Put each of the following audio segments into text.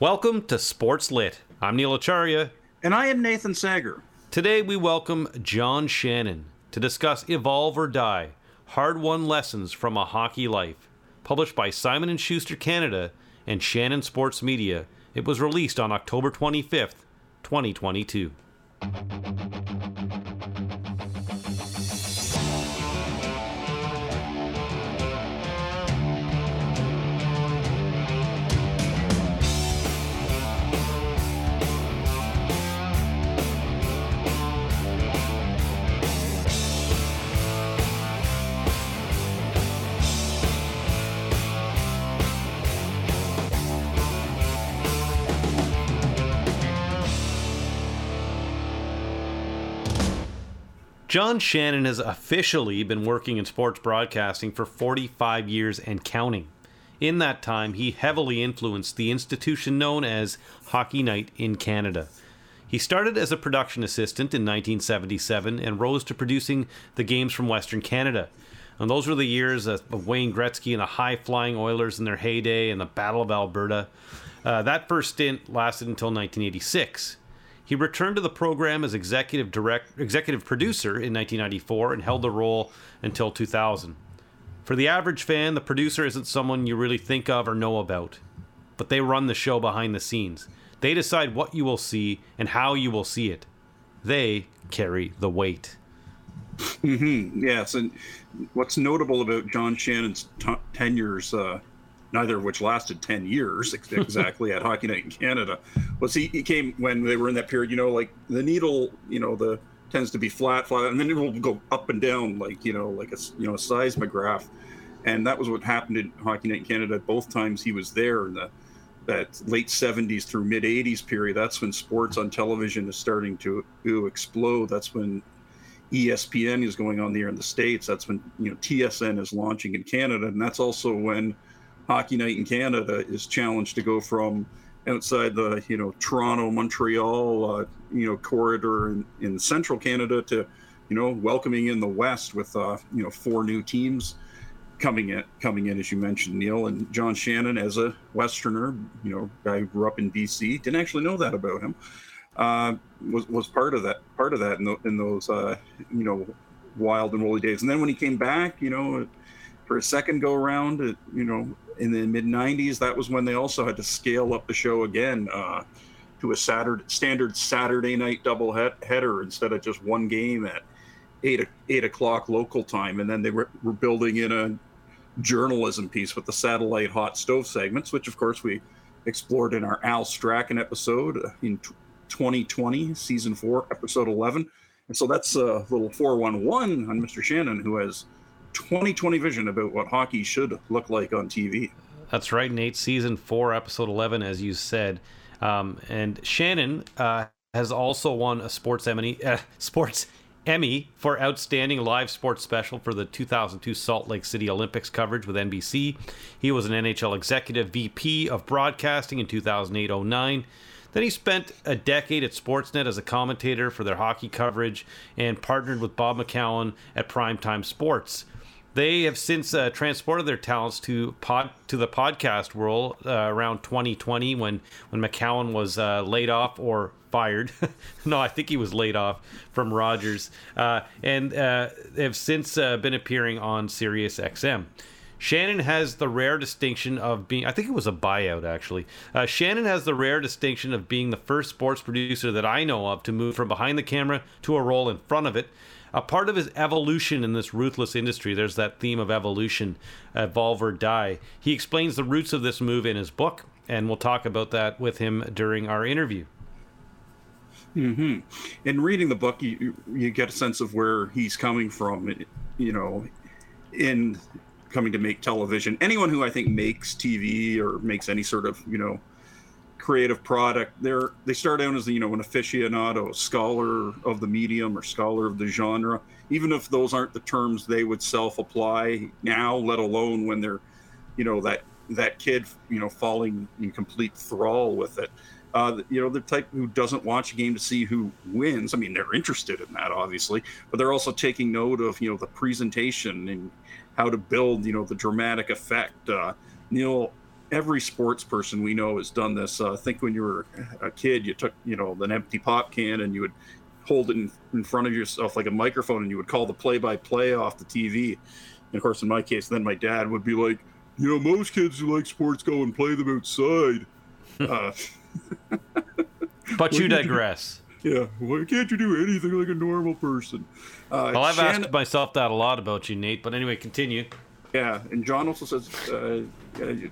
Welcome to Sports Lit. I'm Neil Acharya. And I am Nathan Sager. Today we welcome John Shannon to discuss Evolve or Die: Hard-Won Lessons from a Hockey Life, published by Simon and Schuster Canada and Shannon Sports Media. It was released on October 25th, 2022. John Shannon has officially been working in sports broadcasting for 45 years and counting. In that time, he heavily influenced the institution known as Hockey Night in Canada. He started as a production assistant in 1977 and rose to producing the games from Western Canada. And those were the years of Wayne Gretzky and the high flying Oilers in their heyday and the Battle of Alberta. Uh, that first stint lasted until 1986. He returned to the program as executive direct executive producer in 1994 and held the role until 2000. For the average fan, the producer isn't someone you really think of or know about, but they run the show behind the scenes. They decide what you will see and how you will see it. They carry the weight. Mm-hmm. Yes, and what's notable about John Shannon's t- tenures uh, neither of which lasted 10 years exactly at Hockey Night in Canada, was he, he came when they were in that period, you know, like the needle, you know, the tends to be flat, flat, and then it will go up and down like, you know, like a, you know, a seismograph. And that was what happened in Hockey Night in Canada. Both times he was there in the that late 70s through mid 80s period. That's when sports on television is starting to, to explode. That's when ESPN is going on the air in the States. That's when, you know, TSN is launching in Canada. And that's also when Hockey Night in Canada is challenged to go from outside the you know Toronto, Montreal, uh, you know corridor in, in central Canada to you know welcoming in the West with uh, you know four new teams coming in coming in as you mentioned Neil and John Shannon as a Westerner, you know guy who grew up in BC, didn't actually know that about him. Uh, was was part of that part of that in, the, in those uh, you know wild and woolly days. And then when he came back, you know, for a second go around, you know, in the mid 90s, that was when they also had to scale up the show again uh, to a Saturday, standard Saturday night double header instead of just one game at eight eight o'clock local time. And then they were, were building in a journalism piece with the satellite hot stove segments, which of course we explored in our Al Strachan episode in 2020, season four, episode 11. And so that's a little 411 on Mr. Shannon, who has 2020 vision about what hockey should look like on TV. That's right, Nate. Season four, episode 11, as you said. Um, and Shannon uh, has also won a sports Emmy, uh, sports Emmy for outstanding live sports special for the 2002 Salt Lake City Olympics coverage with NBC. He was an NHL executive VP of broadcasting in 2008-09. Then he spent a decade at Sportsnet as a commentator for their hockey coverage and partnered with Bob McCown at Primetime Sports. They have since uh, transported their talents to pod to the podcast world uh, around 2020 when when McCown was uh, laid off or fired. no, I think he was laid off from Rogers, uh, and uh, have since uh, been appearing on Sirius XM. Shannon has the rare distinction of being, I think it was a buyout actually. Uh, Shannon has the rare distinction of being the first sports producer that I know of to move from behind the camera to a role in front of it a part of his evolution in this ruthless industry. There's that theme of evolution, evolve or die. He explains the roots of this move in his book, and we'll talk about that with him during our interview. Hmm. In reading the book, you you get a sense of where he's coming from. You know, in coming to make television. Anyone who I think makes TV or makes any sort of you know creative product. They're they start out as you know an aficionado, a scholar of the medium or scholar of the genre. Even if those aren't the terms they would self-apply now, let alone when they're, you know, that that kid, you know, falling in complete thrall with it. Uh, you know, the type who doesn't watch a game to see who wins. I mean, they're interested in that, obviously, but they're also taking note of you know the presentation and how to build you know the dramatic effect. Uh, Neil every sports person we know has done this. Uh, I think when you were a kid, you took you know an empty pop can and you would hold it in, in front of yourself like a microphone, and you would call the play-by-play off the TV. And of course, in my case, then my dad would be like, you know, most kids who like sports go and play them outside. uh, but you digress. Yeah, why can't you do anything like a normal person? Uh, well, I've Shannon... asked myself that a lot about you, Nate. But anyway, continue. Yeah, and John also says uh,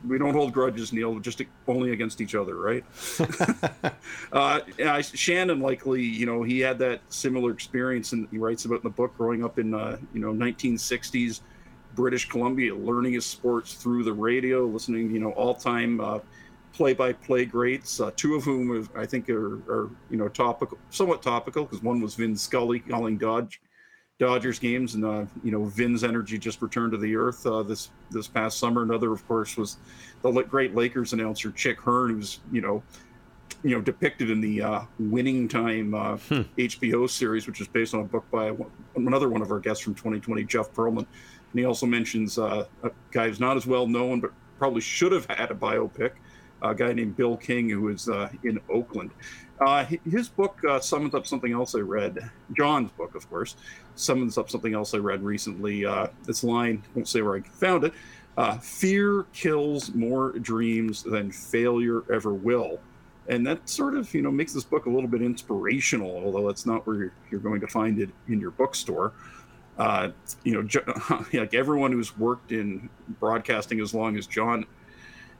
we don't hold grudges, Neil, just only against each other, right? uh, yeah, Shannon likely, you know, he had that similar experience, and he writes about in the book growing up in, uh, you know, 1960s British Columbia, learning his sports through the radio, listening, you know, all-time uh, play-by-play greats, uh, two of whom I think are, are, you know, topical, somewhat topical, because one was Vin Scully calling Dodge Dodgers games, and uh, you know Vin's energy just returned to the earth uh, this this past summer. Another, of course, was the great Lakers announcer Chick Hearn, who's you know you know depicted in the uh, Winning Time uh, hmm. HBO series, which is based on a book by another one of our guests from 2020, Jeff Pearlman. And he also mentions uh, a guy who's not as well known, but probably should have had a biopic, a guy named Bill King, who was uh, in Oakland. Uh, his book uh, summons up something else I read. John's book, of course, summons up something else I read recently. Uh, this line, I won't say where I found it. Uh, Fear kills more dreams than failure ever will. And that sort of, you know, makes this book a little bit inspirational, although that's not where you're, you're going to find it in your bookstore. Uh, you know, like everyone who's worked in broadcasting as long as John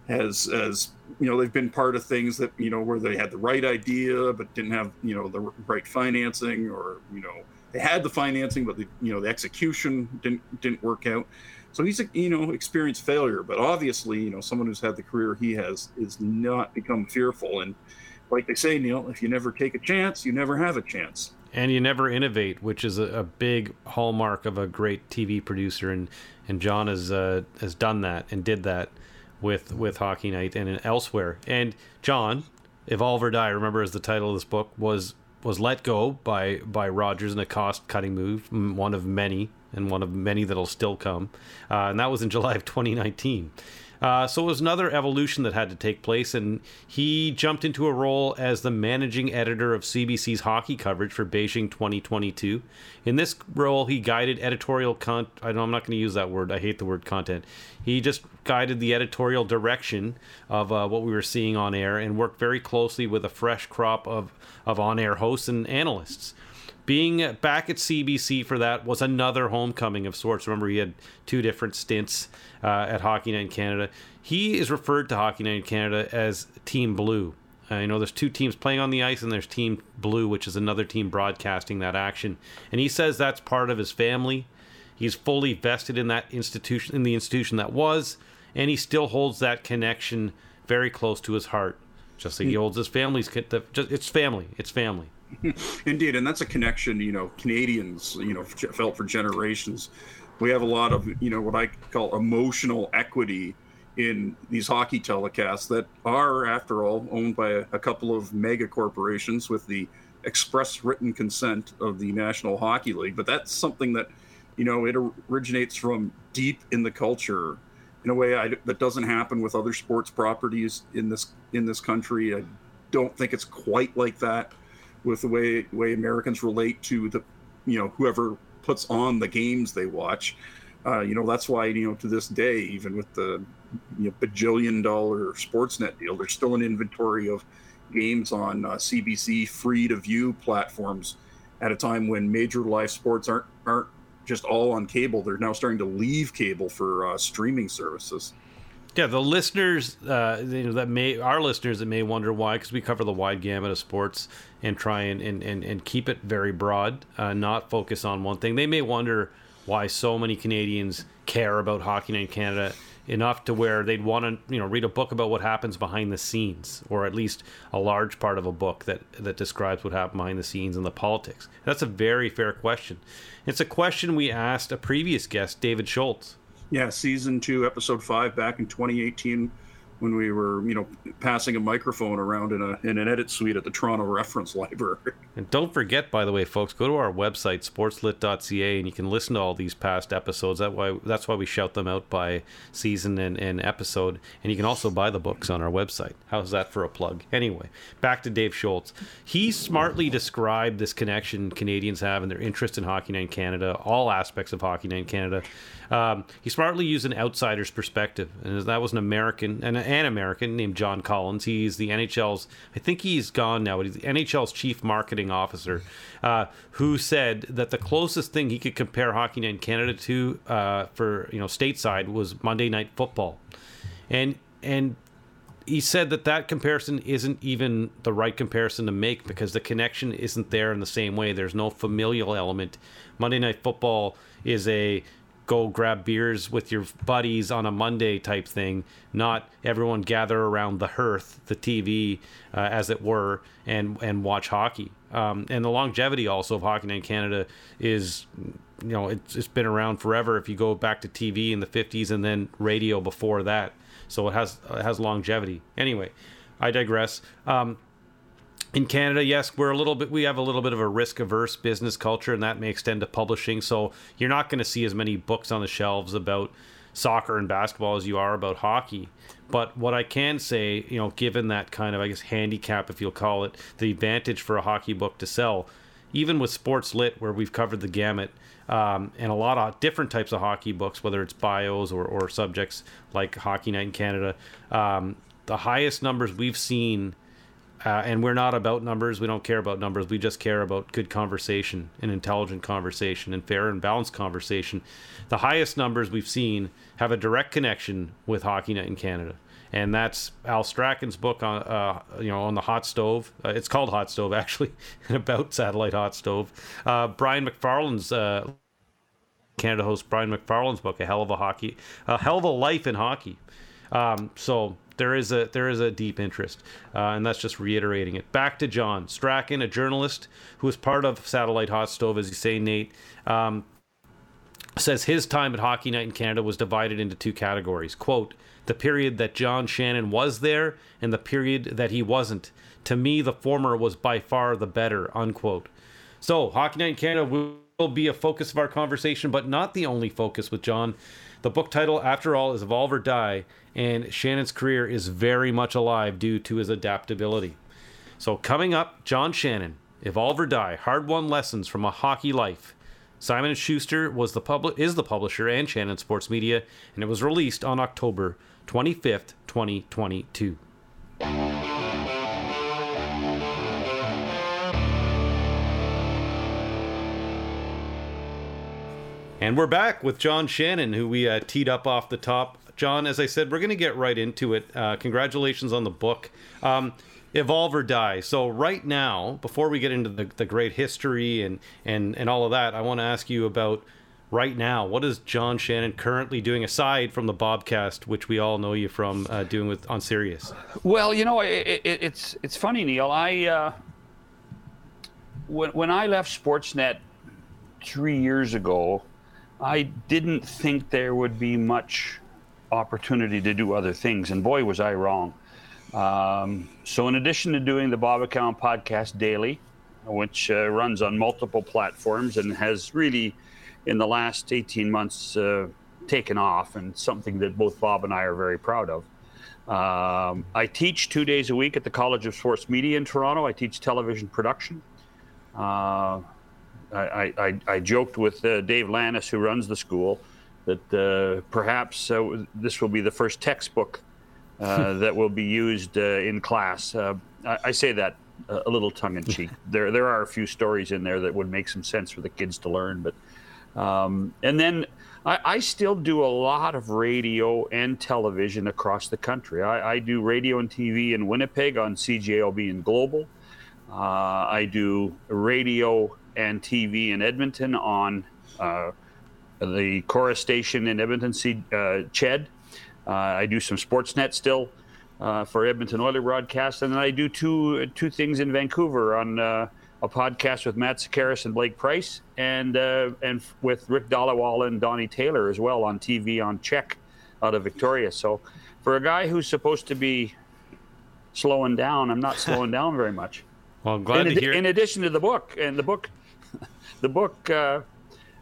has as you know they've been part of things that you know where they had the right idea but didn't have you know the right financing or you know they had the financing but the you know the execution didn't didn't work out. So he's a, you know experienced failure but obviously you know someone who's had the career he has is not become fearful. And like they say neil if you never take a chance you never have a chance. And you never innovate which is a, a big hallmark of a great tv producer. And and john has uh, has done that and did that with with Hockey Night and elsewhere. And John, Evolve or Die, remember as the title of this book was was let go by by Rogers in a cost cutting move, one of many and one of many that'll still come. Uh, and that was in July of 2019. Uh, so it was another evolution that had to take place, and he jumped into a role as the managing editor of CBC's hockey coverage for Beijing 2022. In this role, he guided editorial con. I know I'm not going to use that word. I hate the word content. He just guided the editorial direction of uh, what we were seeing on air and worked very closely with a fresh crop of of on-air hosts and analysts being back at CBC for that was another homecoming of sorts. Remember, he had two different stints uh, at Hockey Night in Canada. He is referred to Hockey Night in Canada as Team Blue. Uh, you know, there's two teams playing on the ice, and there's Team Blue, which is another team broadcasting that action. And he says that's part of his family. He's fully vested in that institution, in the institution that was, and he still holds that connection very close to his heart. Just like he hmm. holds his family's, it's family. It's family. Indeed, and that's a connection. You know, Canadians, you know, felt for generations. We have a lot of, you know, what I call emotional equity in these hockey telecasts that are, after all, owned by a, couple of mega corporations with the express written consent of the National Hockey League. But that's something that, you know, it originates from deep in the culture in a way I, that doesn't happen with other sports properties in this in this country. I don't think it's quite like that with the way way Americans relate to the you know whoever puts on the games they watch. Uh, you know that's why you know to this day, even with the you know, bajillion dollar Sportsnet deal, there's still an inventory of games on uh, CBC free to view platforms at a time when major live sports aren't aren't just all on cable. They're now starting to leave cable for uh, streaming services. Yeah, the listeners, uh, you know, that may our listeners that may wonder why, because we cover the wide gamut of sports and try and and, and, and keep it very broad, uh, not focus on one thing. They may wonder why so many Canadians care about hockey in Canada enough to where they'd want to, you know, read a book about what happens behind the scenes, or at least a large part of a book that that describes what happened behind the scenes and the politics. That's a very fair question. It's a question we asked a previous guest, David Schultz yeah, season two, episode five, back in 2018, when we were, you know, passing a microphone around in a in an edit suite at the Toronto Reference Library. And don't forget, by the way, folks, go to our website sportslit.ca and you can listen to all these past episodes. That why that's why we shout them out by season and, and episode. And you can also buy the books on our website. How's that for a plug? Anyway, back to Dave Schultz. He smartly described this connection Canadians have and their interest in Hockey Night in Canada, all aspects of Hockey Night in Canada. Um, he smartly used an outsider's perspective, and that was an American and an American named John Collins. He's the NHL's, I think he's gone now, but he's the NHL's chief marketing officer, uh, who said that the closest thing he could compare Hockey Night in Canada to uh, for you know stateside was Monday Night Football, and and he said that that comparison isn't even the right comparison to make because the connection isn't there in the same way. There's no familial element. Monday Night Football is a go grab beers with your buddies on a Monday type thing, not everyone gather around the hearth, the TV, uh, as it were, and and watch hockey. Um, and the longevity also of Hockey in Canada is, you know, it's, it's been around forever. If you go back to TV in the 50s and then radio before that, so it has it has longevity. Anyway, I digress. Um, in Canada, yes, we're a little bit we have a little bit of a risk averse business culture, and that may extend to publishing. So you're not going to see as many books on the shelves about soccer and basketball as you are about hockey. But what I can say, you know, given that kind of I guess handicap, if you'll call it, the advantage for a hockey book to sell, even with Sports Lit, where we've covered the gamut, um, and a lot of different types of hockey books, whether it's bios or, or subjects like Hockey Night in Canada, um, the highest numbers we've seen uh, and we're not about numbers. We don't care about numbers. We just care about good conversation and intelligent conversation and fair and balanced conversation. The highest numbers we've seen have a direct connection with Hockey Night in Canada. And that's Al Strachan's book on, uh, you know, on the hot stove. Uh, it's called Hot Stove, actually, about satellite hot stove. Uh, Brian McFarlane's uh, Canada host Brian McFarlane's book, A Hell of a Hockey, A Hell of a Life in Hockey. Um, so there is a there is a deep interest, uh, and that's just reiterating it. Back to John Strachan, a journalist who was part of Satellite Hot Stove, as you say, Nate. Um, says his time at Hockey Night in Canada was divided into two categories. Quote, the period that John Shannon was there and the period that he wasn't. To me, the former was by far the better, unquote. So, Hockey Night in Canada will be a focus of our conversation, but not the only focus with John. The book title, after all, is Evolve or Die, and Shannon's career is very much alive due to his adaptability. So, coming up, John Shannon, Evolve or Die: Hard Won Lessons from a Hockey Life. Simon Schuster was the public is the publisher and Shannon Sports Media, and it was released on October 25th, 2022. And we're back with John Shannon, who we uh, teed up off the top. John, as I said, we're going to get right into it. Uh, congratulations on the book. Um, Evolve or Die. So right now, before we get into the, the great history and, and, and all of that, I want to ask you about right now. What is John Shannon currently doing aside from the Bobcast, which we all know you from uh, doing with on Sirius? Well, you know, it, it, it's it's funny, Neil. I uh, when when I left Sportsnet three years ago, I didn't think there would be much opportunity to do other things, and boy, was I wrong. Um, so, in addition to doing the Bob McCown podcast daily, which uh, runs on multiple platforms and has really, in the last 18 months, uh, taken off, and something that both Bob and I are very proud of. Um, I teach two days a week at the College of Sports Media in Toronto. I teach television production. Uh, I, I, I, joked with uh, Dave Lannis, who runs the school, that uh, perhaps uh, this will be the first textbook uh, that will be used uh, in class. Uh, I, I, say that a little tongue in cheek. there, there are a few stories in there that would make some sense for the kids to learn. But, um, and then I, I, still do a lot of radio and television across the country. I, I do radio and TV in Winnipeg on CJOB and Global. I do radio and TV in Edmonton on uh, the Corus station in Edmonton, C- uh, CHED. Uh, I do some Sportsnet still uh, for Edmonton Oiler broadcast, and then I do two two things in Vancouver on uh, a podcast with Matt Sekeres and Blake Price, and uh, and with Rick Dhaliwal and Donnie Taylor as well on TV on CHEK out of Victoria. So, for a guy who's supposed to be slowing down, I'm not slowing down very much. Well, I'm glad in, to hear. in addition to the book, and the book, the book, uh,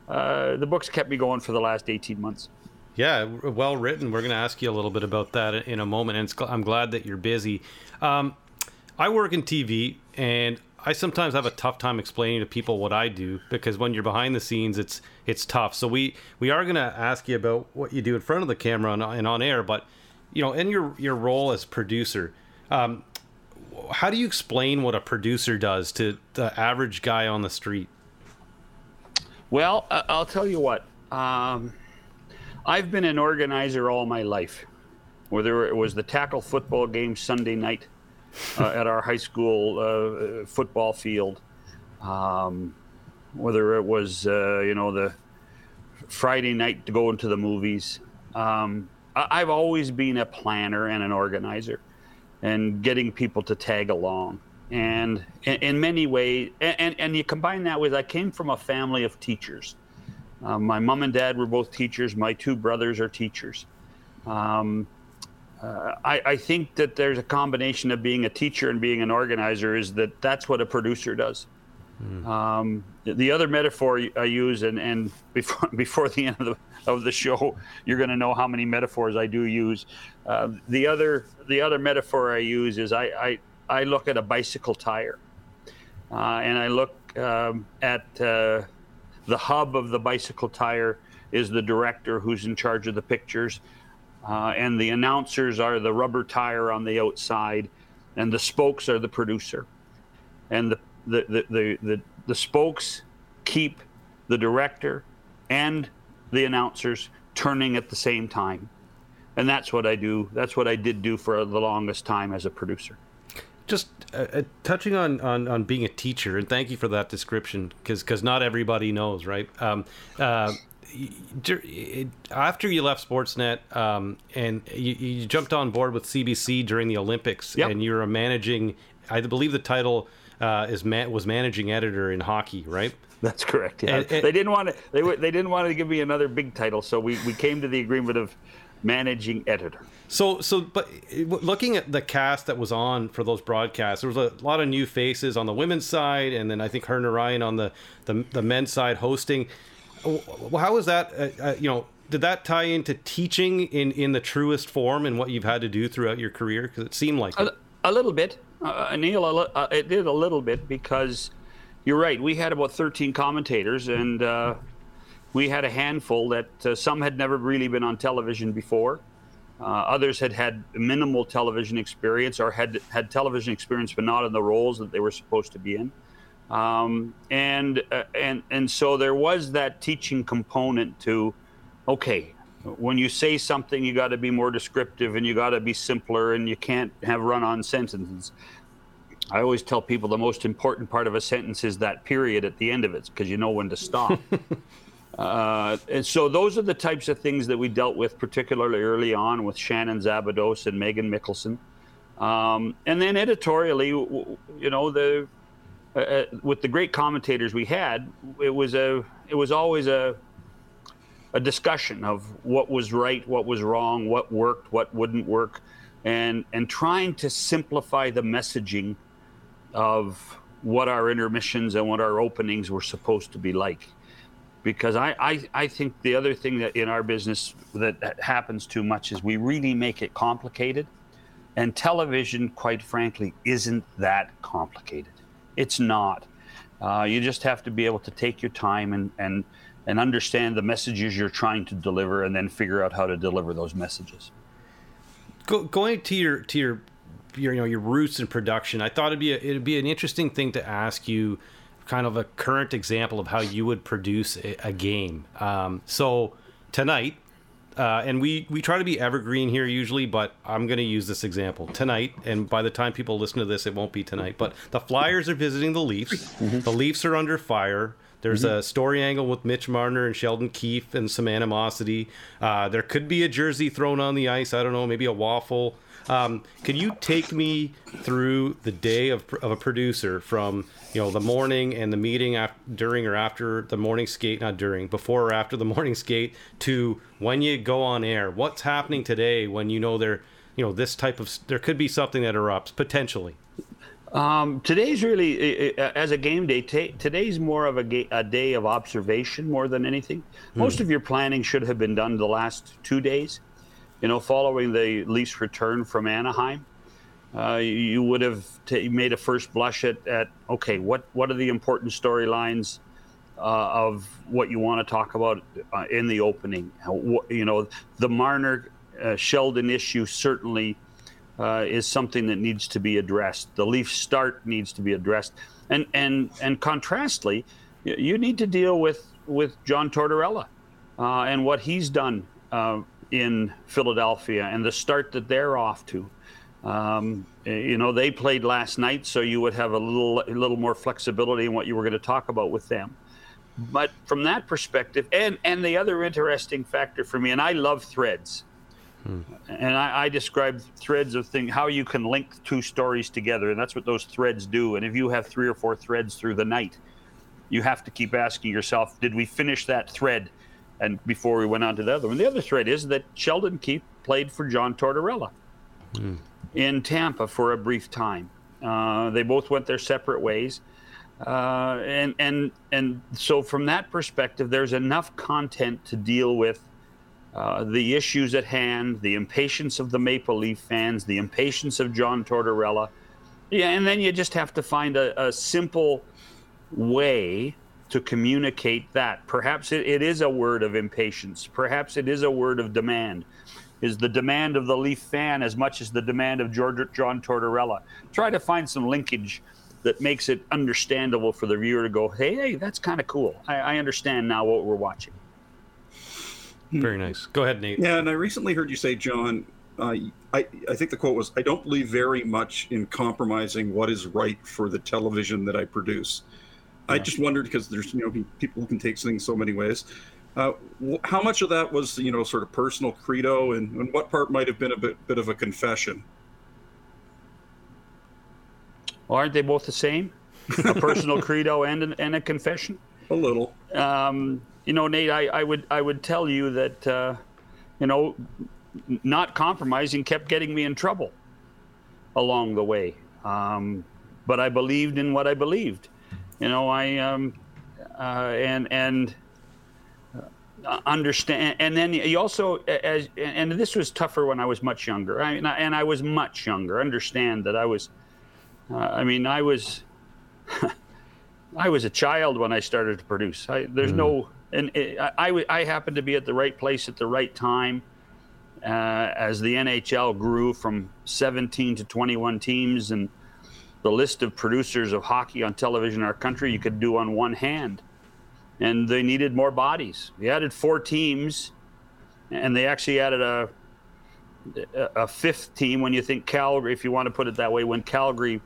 uh, the book's kept me going for the last 18 months. Yeah, well written. We're going to ask you a little bit about that in a moment, and I'm glad that you're busy. Um, I work in TV, and I sometimes have a tough time explaining to people what I do because when you're behind the scenes, it's it's tough. So we we are going to ask you about what you do in front of the camera and, and on air, but you know, in your your role as producer, um, how do you explain what a producer does to the average guy on the street? Well, I'll tell you what. Um, I've been an organizer all my life, whether it was the tackle football game Sunday night uh, at our high school uh, football field, um, whether it was uh, you know the Friday night to go into the movies. Um, I- have always been a planner and an organizer, and getting people to tag along. And in, many ways, and, and, you combine that with I came from a family of teachers. Um, my mom and dad were both teachers. My two brothers are teachers. Um, uh, I, I, think that there's a combination of being a teacher and being an organizer is that that's what a producer does. Mm. Um, the other metaphor I use, and, and before, before the end of the, of the show, you're going to know how many metaphors I do use. Uh, the other the other metaphor I use is I, I, I look at a bicycle tire, uh, and I look um, at uh, the hub of the bicycle tire is the director who's in charge of the pictures, uh, and the announcers are the rubber tire on the outside, and the spokes are the producer, and the the the the, the, the spokes keep the director and the announcers turning at the same time. And that's what I do. That's what I did do for the longest time as a producer just uh, uh, touching on, on on being a teacher, and thank you for that description, because because not everybody knows, right? Um, uh, after you left Sportsnet um, and you, you, jumped on board with CBC during the Olympics, yep. and you were managing, I believe the title uh, is man, was managing editor in hockey, right? That's correct. Yeah, and, and, they didn't want to. They they didn't want to give me another big title, so we, we came to the agreement of managing editor. So, so, but looking at the cast that was on for those broadcasts, there was a lot of new faces on the women's side, and then I think her and Ryan on the, the, the men's side hosting. How was that? Uh, uh, you know, did that tie into teaching in in the truest form and what you've had to do throughout your career? Because it seemed like a, a little bit, uh, uh Neil. Uh, it did a little bit because you're right. We had about 13 commentators, and uh, we had a handful that uh, some had never really been on television before. Uh, others had had minimal television experience or had had television experience but not in the roles that they were supposed to be in. Um, and uh, and and so there was that teaching component to, okay, when you say something, you got to be more descriptive and you got to be simpler and you can't have run-on sentences. I always tell people the most important part of a sentence is that period at the end of it because you know when to stop. Uh, and so those are the types of things that we dealt with, particularly early on with Shannon Szabados and Meghan Mikkelson. Um, and then editorially, you know, the uh, uh, with the great commentators we had, it was a it was always a a discussion of what was right, what was wrong, what worked, what wouldn't work, and and trying to simplify the messaging of what our intermissions and what our openings were supposed to be like because I, I, I think the other thing that in our business that happens too much is we really make it complicated. And television quite frankly isn't that complicated. It's not. Uh, you just have to be able to take your time and, and and understand the messages you're trying to deliver and then figure out how to deliver those messages. Go, going to your to your your you know your roots in production i thought it'd be a, it'd be an interesting thing to ask you kind of a current example of how you would produce a, a game. Um, so tonight, uh, and we we try to be evergreen here usually, but I'm going to use this example tonight. And by the time people listen to this, it won't be tonight. But the Flyers are visiting the Leafs. Mm-hmm. The Leafs are under fire. There's mm-hmm. a story angle with Mitch Marner and Sheldon Keefe and some animosity. Uh, there could be a jersey thrown on the ice. I don't know, maybe a waffle. Um, can you take me through the day of, of a producer from you know the morning and the meeting after, during or after the morning skate, not during, before or after the morning skate, to when you go on air? What's happening today when you know there, you know, this type of there could be something that erupts potentially. Um, today's really, as a game day, t- today's more of a, ga- a, day of observation more than anything. Hmm. Most of your planning should have been done the last two days. You know, following the Leafs return from Anaheim, uh, you would have t- made a first blush at, at okay, what, what are the important storylines uh, of what you want to talk about uh, in the opening? You know, the Marner uh, Sheldon issue certainly uh, is something that needs to be addressed. The Leaf start needs to be addressed, and and and contrastly, you need to deal with with John Tortorella uh, and what he's done in Philadelphia and the start that they're off to. Um, you know, they played last night, so you would have a little a little more flexibility in what you were going to talk about with them. But from that perspective, and and the other interesting factor for me, and I love threads. Hmm. And I, I describe threads of thing how you can link two stories together, and that's what those threads do. And if you have three or four threads through the night, you have to keep asking yourself, did we finish that thread? And before we went on to the other one, the other thread is that Sheldon Keefe played for John Tortorella hmm. in Tampa for a brief time. Uh, they both went their separate ways. Uh, and and and so from that perspective, there's enough content to deal with uh, the issues at hand, the impatience of the Maple Leaf fans, the impatience of John Tortorella. Yeah, and then you just have to find a, a simple way to communicate that. Perhaps it, it is a word of impatience. Perhaps it is a word of demand. Is the demand of the Leaf fan as much as the demand of George, John Tortorella? Try to find some linkage that makes it understandable for the viewer to go, hey, hey, that's kind of cool. I, I understand now what we're watching. Very nice. Go ahead, Nate. Yeah, and I recently heard you say, John. Uh, I I think the quote was, "I don't believe very much in compromising what is right for the television that I produce." I just wondered because there's you know people who can take things so many ways. Uh, how much of that was you know sort of personal credo, and, and what part might have been a bit bit of a confession? Well, aren't they both the same? a personal credo and and a confession. A little. Um, you know, Nate, I, I would I would tell you that uh, you know, not compromising kept getting me in trouble along the way. Um, but I believed in what I believed. You know, I um, uh, and and uh, understand. And then you also, as and this was tougher when I was much younger. I, and I was much younger. Understand that I was. Uh, I mean, I was. I was a child when I started to produce. I, there's mm. no and it, I, I happened to be at the right place at the right time uh, as the NHL grew from 17 to 21 teams and the list of producers of hockey on television in our country you could do on one hand. And they needed more bodies. We added four teams, and they actually added a a fifth team when you think Calgary, if you want to put it that way, when Calgary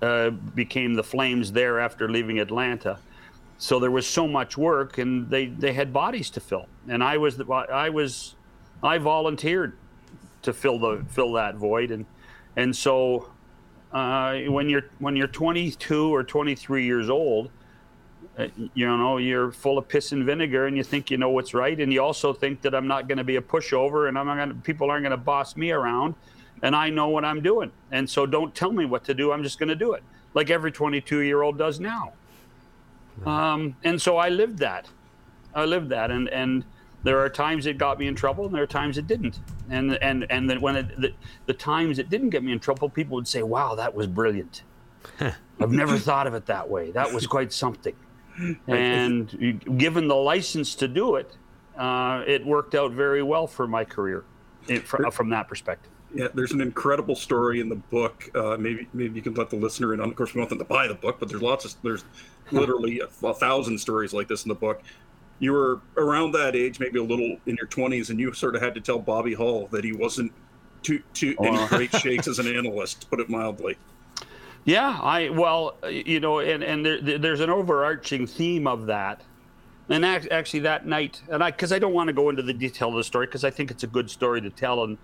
uh, became the Flames there after leaving Atlanta so there was so much work and they, they had bodies to fill and i was the, i was i volunteered to fill the fill that void and and so uh, when you're when you're 22 or 23 years old uh, you know you're full of piss and vinegar and you think you know what's right and you also think that i'm not going to be a pushover and i'm not going to people aren't going to boss me around and i know what i'm doing. And so don't tell me what to do i'm just going to do it like every 22 year old does now. Um, and so I lived that. I lived that, and and there are times it got me in trouble, and there are times it didn't. And and and then when it, the, the times it didn't get me in trouble, people would say, "Wow, that was brilliant." I've never thought of it that way. That was quite something. And given the license to do it, uh, it worked out very well for my career, it, from, from that perspective. Yeah, there's an incredible story in the book. Uh, maybe maybe you can let the listener in. Of course, we want them to buy the book, but there's lots of there's literally a, a, thousand stories like this in the book. You were around that age, maybe a little in your 20s, and you sort of had to tell Bobby Hull that he wasn't too too any great shakes as an analyst, to put it mildly. Yeah, I well, you know, and and there, there's an overarching theme of that. And actually, that night, and I, because I don't want to go into the detail of the story, because I think it's a good story to tell, and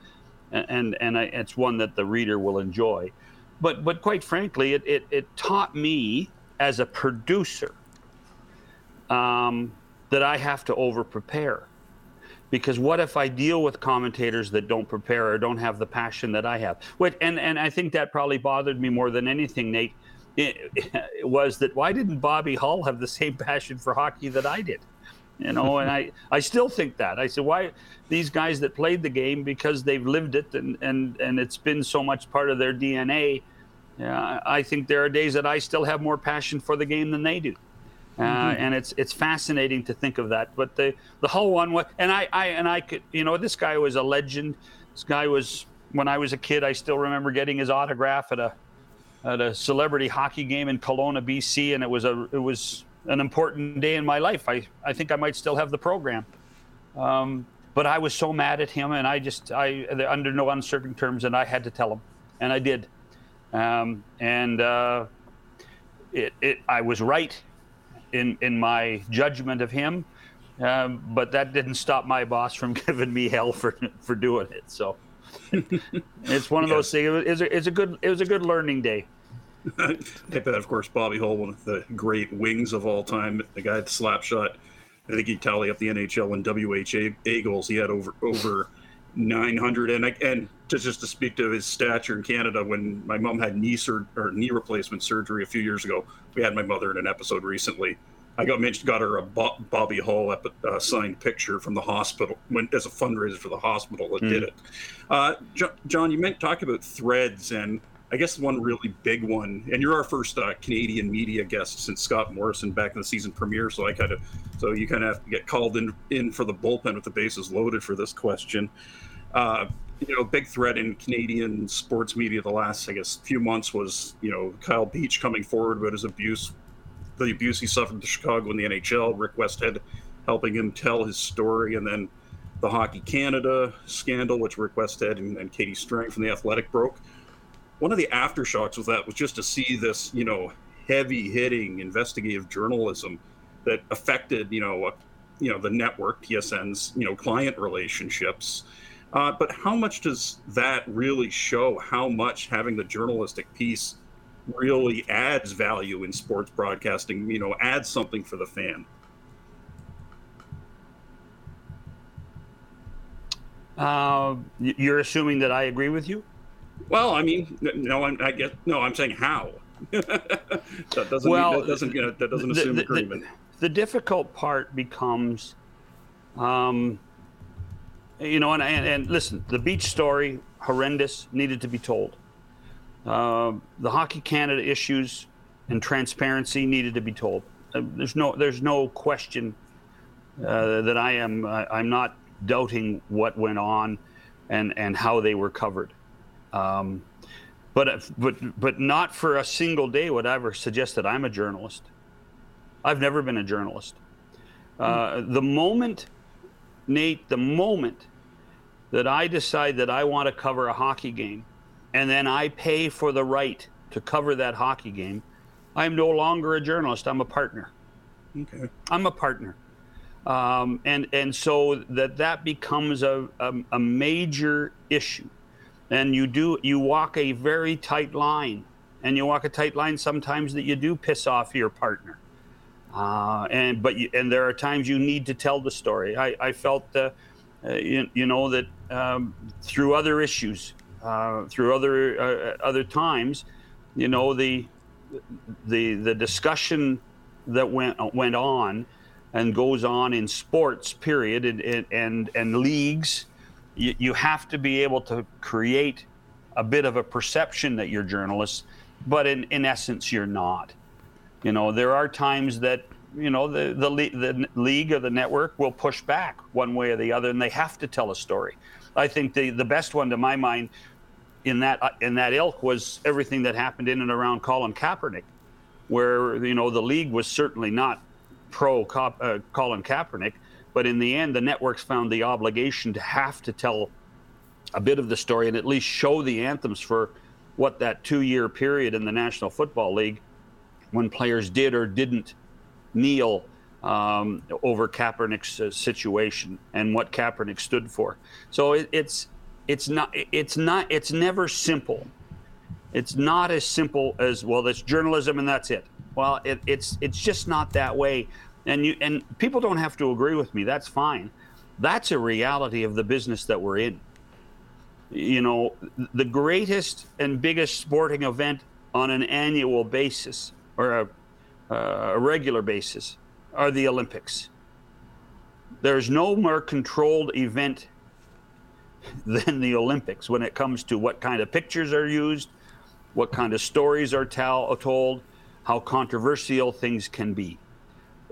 and and, and I, it's one that the reader will enjoy. But but quite frankly, it it, it taught me as a producer um, that I have to over prepare. Because what if I deal with commentators that don't prepare or don't have the passion that I have? And, and I think that probably bothered me more than anything, Nate, it, was that why didn't Bobby Hull have the same passion for hockey that I did? You know, and I, I still think that. I said, why these guys that played the game because they've lived it and, and, and it's been so much part of their DNA. Yeah, I think there are days that I still have more passion for the game than they do. Uh, mm-hmm. and it's it's fascinating to think of that. But the the whole one was, and I, I and I could, you know, this guy was a legend. This guy was when I was a kid. I still remember getting his autograph at a at a celebrity hockey game in Kelowna, BC, and it was a it was an important day in my life. I I think I might still have the program. Um, but I was so mad at him, and I just I under no uncertain terms, and I had to tell him, and I did. Um, and uh, it, it I was right in in my judgment of him. Um, but that didn't stop my boss from giving me hell for for doing it. So it's one of those things. It was, it's a good it was a good learning day. I bet, of course, Bobby Hull, one of the great wings of all time, the guy at the slap shot. I think he tally up the NHL and WHA goals. He had over over 900. And I, and to just to speak to his stature in Canada, when my mom had knee sur- or knee replacement surgery a few years ago, we had my mother in an episode recently. I got mentioned, got her a Bobby Hull uh, signed picture from the hospital when, as a fundraiser for the hospital that mm. did it. Uh, John, you meant talk about threads, and I guess one really big one. And you're our first uh, Canadian media guest since Scott Morrison back in the season premiere, so I kind of, so you kind of have to get called in in for the bullpen with the bases loaded for this question. Uh, you know, big threat in Canadian sports media the last, I guess, few months was, you know, Kyle Beach coming forward about his abuse, the abuse he suffered in Chicago in the NHL, Rick Westhead helping him tell his story, and then the Hockey Canada scandal, which Rick Westhead and, and Katie Strang from the Athletic broke. One of the aftershocks of that was just to see this, you know, heavy hitting investigative journalism that affected, you know, you know, the network, TSN's, you know, client relationships uh, but how much does that really show how much having the journalistic piece really adds value in sports broadcasting, you know, adds something for the fan? Uh, you're assuming that I agree with you? Well, I mean, no, I'm, I get no. I'm saying how. that doesn't. Well, mean, that doesn't. You know, that doesn't assume the, agreement. The, the, difficult part becomes, um, you know, and, and, and listen, the beach story, horrendous, needed to be told. Uh, the Hockey Canada issues and transparency needed to be told. Uh, there's no, there's no question uh, that I am, uh, I'm not doubting what went on and, and how they were covered. Um, but, but, but not for a single day would I ever suggest that I'm a journalist. I've never been a journalist. Mm. The moment, Nate, the moment that I decide that I want to cover a hockey game and then I pay for the right to cover that hockey game, I'm no longer a journalist. I'm a partner. Okay. I'm a partner. Um, and, and so that that becomes a, a, a major issue. And you do, you walk a very tight line and you walk a tight line sometimes that you do piss off your partner. Uh, and, but you, and there are times you need to tell the story. I, I felt, uh, uh, you, you, know that um, through other issues, uh, through other uh, other times, you know the the the discussion that went went on and goes on in sports period and and and leagues you, you have to be able to create a bit of a perception that you're journalists but in in essence you're not you know there are times that you know the, the the league or the network will push back one way or the other, and they have to tell a story. I think the the best one to my mind in that uh, in that ilk was everything that happened in and around Colin Kaepernick, where you know the league was certainly not pro uh, Colin Kaepernick, but in the end the networks found the obligation to have to tell a bit of the story and at least show the anthems for what that two year period in the National Football League when players did or didn't kneel um, over Kaepernick's uh, situation and what Kaepernick stood for. So it, it's it's not it's not it's never simple. It's not as simple as well. That's journalism and that's it. Well, it, it's it's just not that way. And you and people don't have to agree with me. That's fine. That's a reality of the business that we're in. You know, the greatest and biggest sporting event on an annual basis or a, uh, a regular basis are the Olympics. There's no more controlled event than the Olympics when it comes to what kind of pictures are used, what kind of stories are tell, told, how controversial things can be.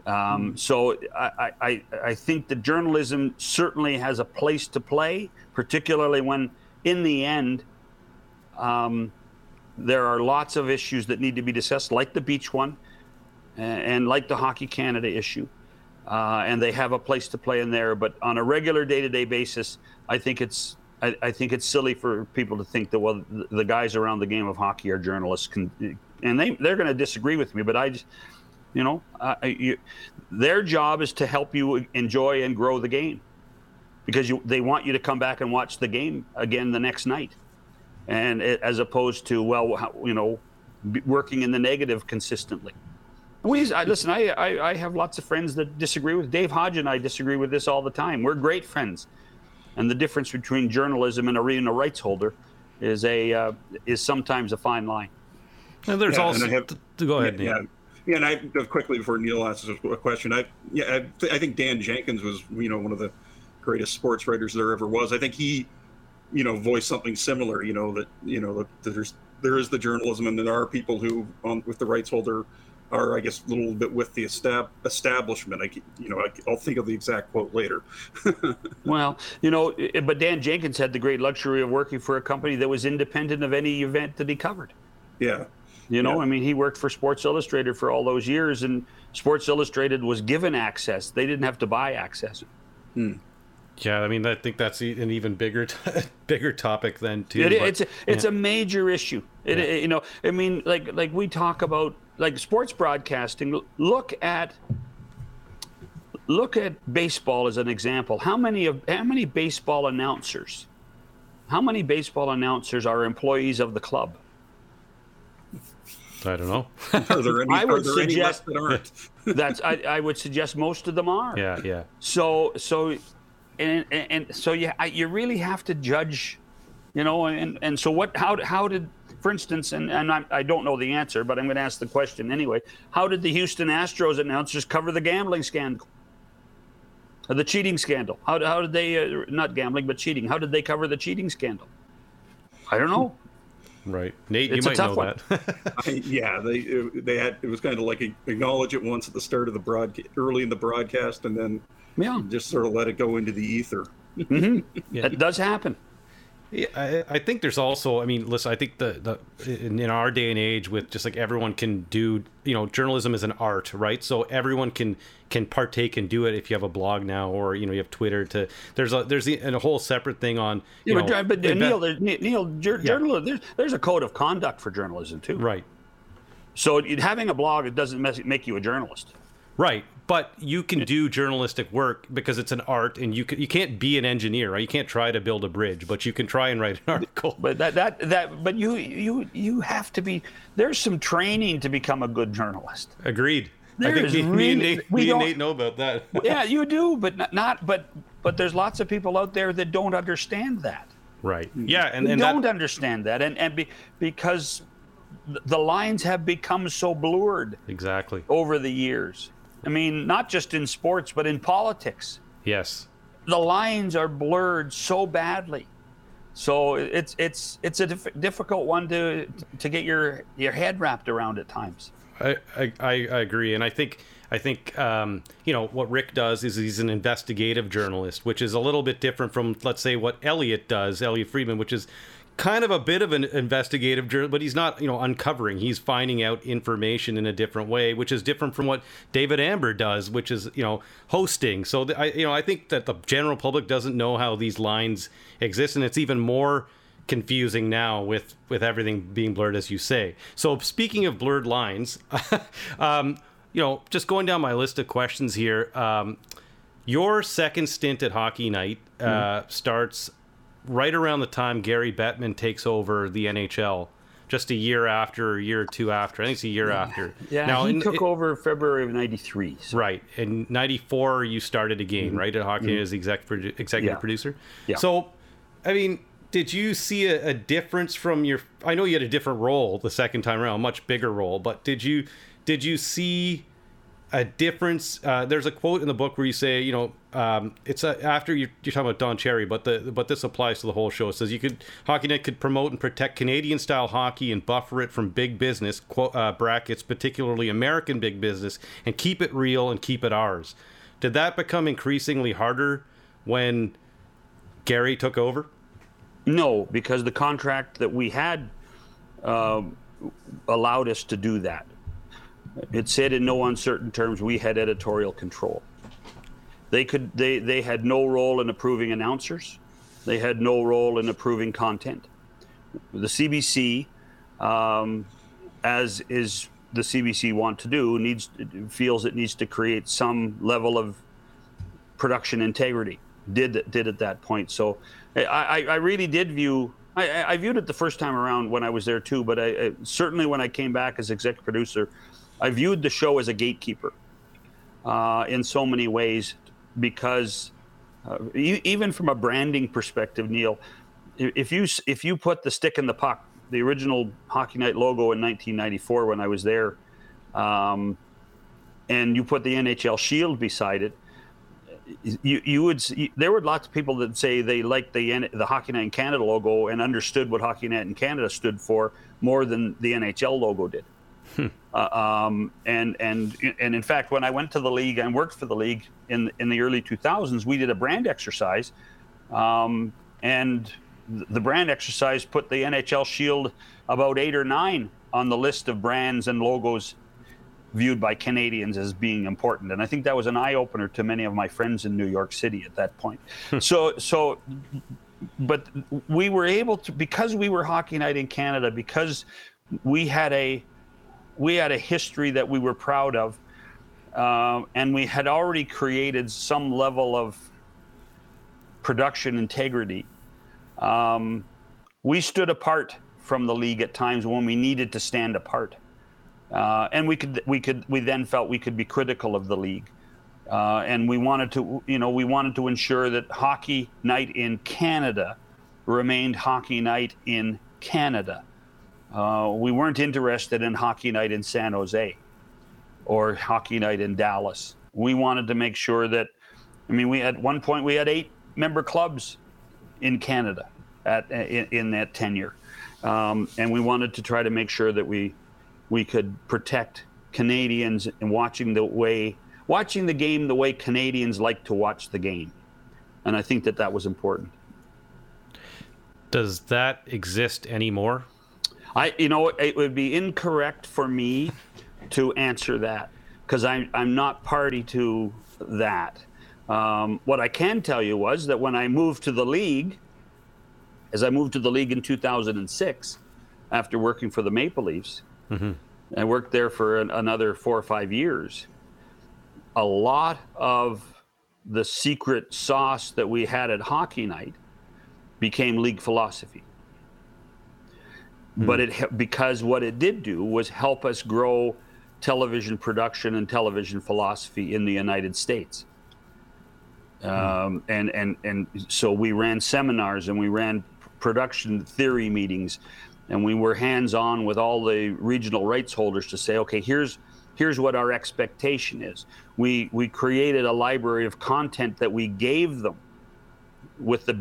Um, so I, I, I think the journalism certainly has a place to play, particularly when, in the end, um, there are lots of issues that need to be discussed, like the beach one, and, and like the Hockey Canada issue. Uh, and they have a place to play in there. But on a regular day-to-day basis, I think it's I, I, think it's silly for people to think that well the, the guys around the game of hockey are journalists, can, and they they're going to disagree with me. But I just you know, uh, you, their job is to help you enjoy and grow the game because you, they want you to come back and watch the game again the next night, and it, as opposed to well, how, you know, working in the negative consistently. We I, listen. I, I, I have lots of friends that disagree with Dave Hodge and I disagree with this all the time. We're great friends, and the difference between journalism and a arena rights holder is a uh, is sometimes a fine line. And there's yeah, also and have, to go ahead. Yeah, yeah, and I uh, quickly before Neil asks a question, I yeah, I, th- I, think Dan Jenkins was you know one of the greatest sports writers there ever was. I think he, you know, voiced something similar. You know that you know that there's there is the journalism, and there are people who on with the rights holder are I guess a little bit with the estab- establishment. I you know I, will think of the exact quote later. well, you know, but Dan Jenkins had the great luxury of working for a company that was independent of any event that he covered. Yeah. You know, yeah. I mean, he worked for Sports Illustrated for all those years, and Sports Illustrated was given access. They didn't have to buy access. Hmm. Yeah, I mean, I think that's an even bigger, t- bigger topic than too. It, but, it's a, it's yeah. a major issue. It, yeah. it, you know, I mean, like like we talk about like sports broadcasting. Look at look at baseball as an example. How many of how many baseball announcers? How many baseball announcers are employees of the club? I don't know. are there any, I would suggest that aren't? that's I, I, would suggest most of them are. Yeah, yeah. So so, and and, and so you you really have to judge, you know, and and so what? How how did for instance, and, and I, I don't know the answer, but I'm going to ask the question anyway. How did the Houston Astros announcers cover the gambling scandal? Or the cheating scandal? How, how did they, uh, not gambling, but cheating, how did they cover the cheating scandal? I don't know. Right, Nate, it's you might know one. that. I, yeah, they they had it was kind of like acknowledge it once at the start of the broadcast, early in the broadcast, and then yeah, just sort of let it go into the ether. Mm-hmm. yeah. It does happen. Yeah, I, I, think there's also. I mean, listen. I think the the in, in, our day and age, with just like everyone can do, you know, journalism is an art, right? So everyone can can partake and do it if you have a blog now, or you know, you have Twitter. To there's a there's a, a whole separate thing on. You yeah, know, but, but Neil, there's, Neil, jur- yeah. journalism. There's there's a code of conduct for journalism too. Right. So having a blog it doesn't make you a journalist. Right, but you can do journalistic work because it's an art, and you can, you can't be an engineer, right? You can't try to build a bridge, but you can try and write an article. But that that that but you you you have to be. There's some training to become a good journalist. Agreed. There I think me, really, me, and Nate, me and Nate know about that. yeah, you do, but not, not but but there's lots of people out there that don't understand that. Right. Mm-hmm. Yeah, and, and don't that, understand that, and and be, because the lines have become so blurred. Exactly. Over the years. I mean, not just in sports, but in politics. Yes. The lines are blurred so badly. So it's it's it's a dif- difficult one to to get your your head wrapped around at times. I, I, I agree, and I think I think um, you know what Rick does is he's an investigative journalist, which is a little bit different from let's say what Elliotte does, Elliotte Friedman, which is kind of a bit of an investigative journal, but he's not, you know, uncovering. He's finding out information in a different way, which is different from what David Amber does, which is, you know, hosting. So, I, you know, I think that the general public doesn't know how these lines exist, and it's even more confusing now with with everything being blurred, as you say. So, speaking of blurred lines, um, you know, just going down my list of questions here. Um, your second stint at Hockey Night uh, mm-hmm. starts right around the time Gary Bettman takes over the NHL, just a year after, a year or two after. I think it's a year after. Yeah, Now, he in- took it- over February of '93. So. Right. In 94, you started again, right? At Hockey as the exec, produ- executive Mm-hmm. Yeah. producer. Yeah. So, I mean, did you see a, a difference from your. I know you had a different role the second time around, a much bigger role, but did you did you see a difference? Uh, there's a quote in the book where you say, you know, um, it's a, after you, you're talking about Don Cherry, but the but this applies to the whole show. It says you could Hockey Night could promote and protect Canadian style hockey and buffer it from big business uh, brackets, particularly American big business, and keep it real and keep it ours. Did that become increasingly harder when Gary took over? No, because the contract that we had um, allowed us to do that. It said in no uncertain terms we had editorial control. They could they they had no role in approving announcers. They had no role in approving content. The CBC, um, as is the CBC want to do, needs feels it needs to create some level of production integrity. Did did at that point. So I, I, really did view. I- I viewed it the first time around when I was there too, but I, I certainly when I came back as executive producer, I viewed the show as a gatekeeper uh, in so many ways because uh, e- even from a branding perspective, Neil, if you if you put the stick in the puck, the original Hockey Night logo in 1994 when I was there, um, and you put the NHL shield beside it, you you would there were lots of people that say they liked the the Hockey Night in Canada logo and understood what Hockey Night in Canada stood for more than the NHL logo did. Uh, um, and and and in fact, when I went to the league and worked for the league in in the early 2000s, we did a brand exercise, um, and the brand exercise put the NHL shield about eight or nine on the list of brands and logos viewed by Canadians as being important. And I think that was an eye opener to many of my friends in New York City at that point. so, so, but we were able to, because we were Hockey Night in Canada, because we had a, we had a history that we were proud of, um, and we had already created some level of production integrity. Um, we stood apart from the league at times when we needed to stand apart. Uh, and we could we could we then felt we could be critical of the league, uh, and we wanted to you know we wanted to ensure that hockey night in Canada remained hockey night in Canada. Uh, we weren't interested in hockey night in San Jose or hockey night in Dallas. We wanted to make sure that I mean we at one point we had eight member clubs in Canada at in, in that tenure, um, and we wanted to try to make sure that we we could protect Canadians and watching the way watching the game the way Canadians like to watch the game, and I think that that was important. Does that exist anymore? I you know it would be incorrect for me to answer that because I'm I'm not party to that. Um, what I can tell you was that when I moved to the league, as I moved to the league in 2006, after working for the Maple Leafs, I worked there for an, another four or five years. A lot of the secret sauce that we had at Hockey Night became league philosophy. But it because what it did do was help us grow television production and television philosophy in the United States. Um, and and and so we ran seminars and we ran production theory meetings and we were hands on with all the regional rights holders to say okay here's here's what our expectation is. We we created a library of content that we gave them with the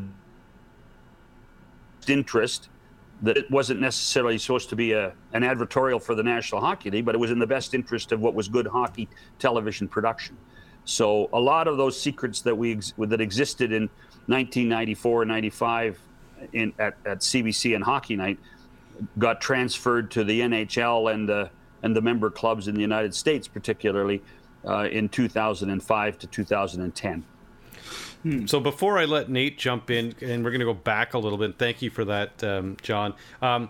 interest that it wasn't necessarily supposed to be a, an advertorial for the National Hockey League, but it was in the best interest of what was good hockey television production. So a lot of those secrets that we that existed in 1994 and 95 in at, at CBC and Hockey Night got transferred to the NHL and the and the member clubs in the United States, particularly uh, in 2005 to 2010. So before I let Nate jump in, and we're going to go back a little bit. Thank you for that, um, John. Um,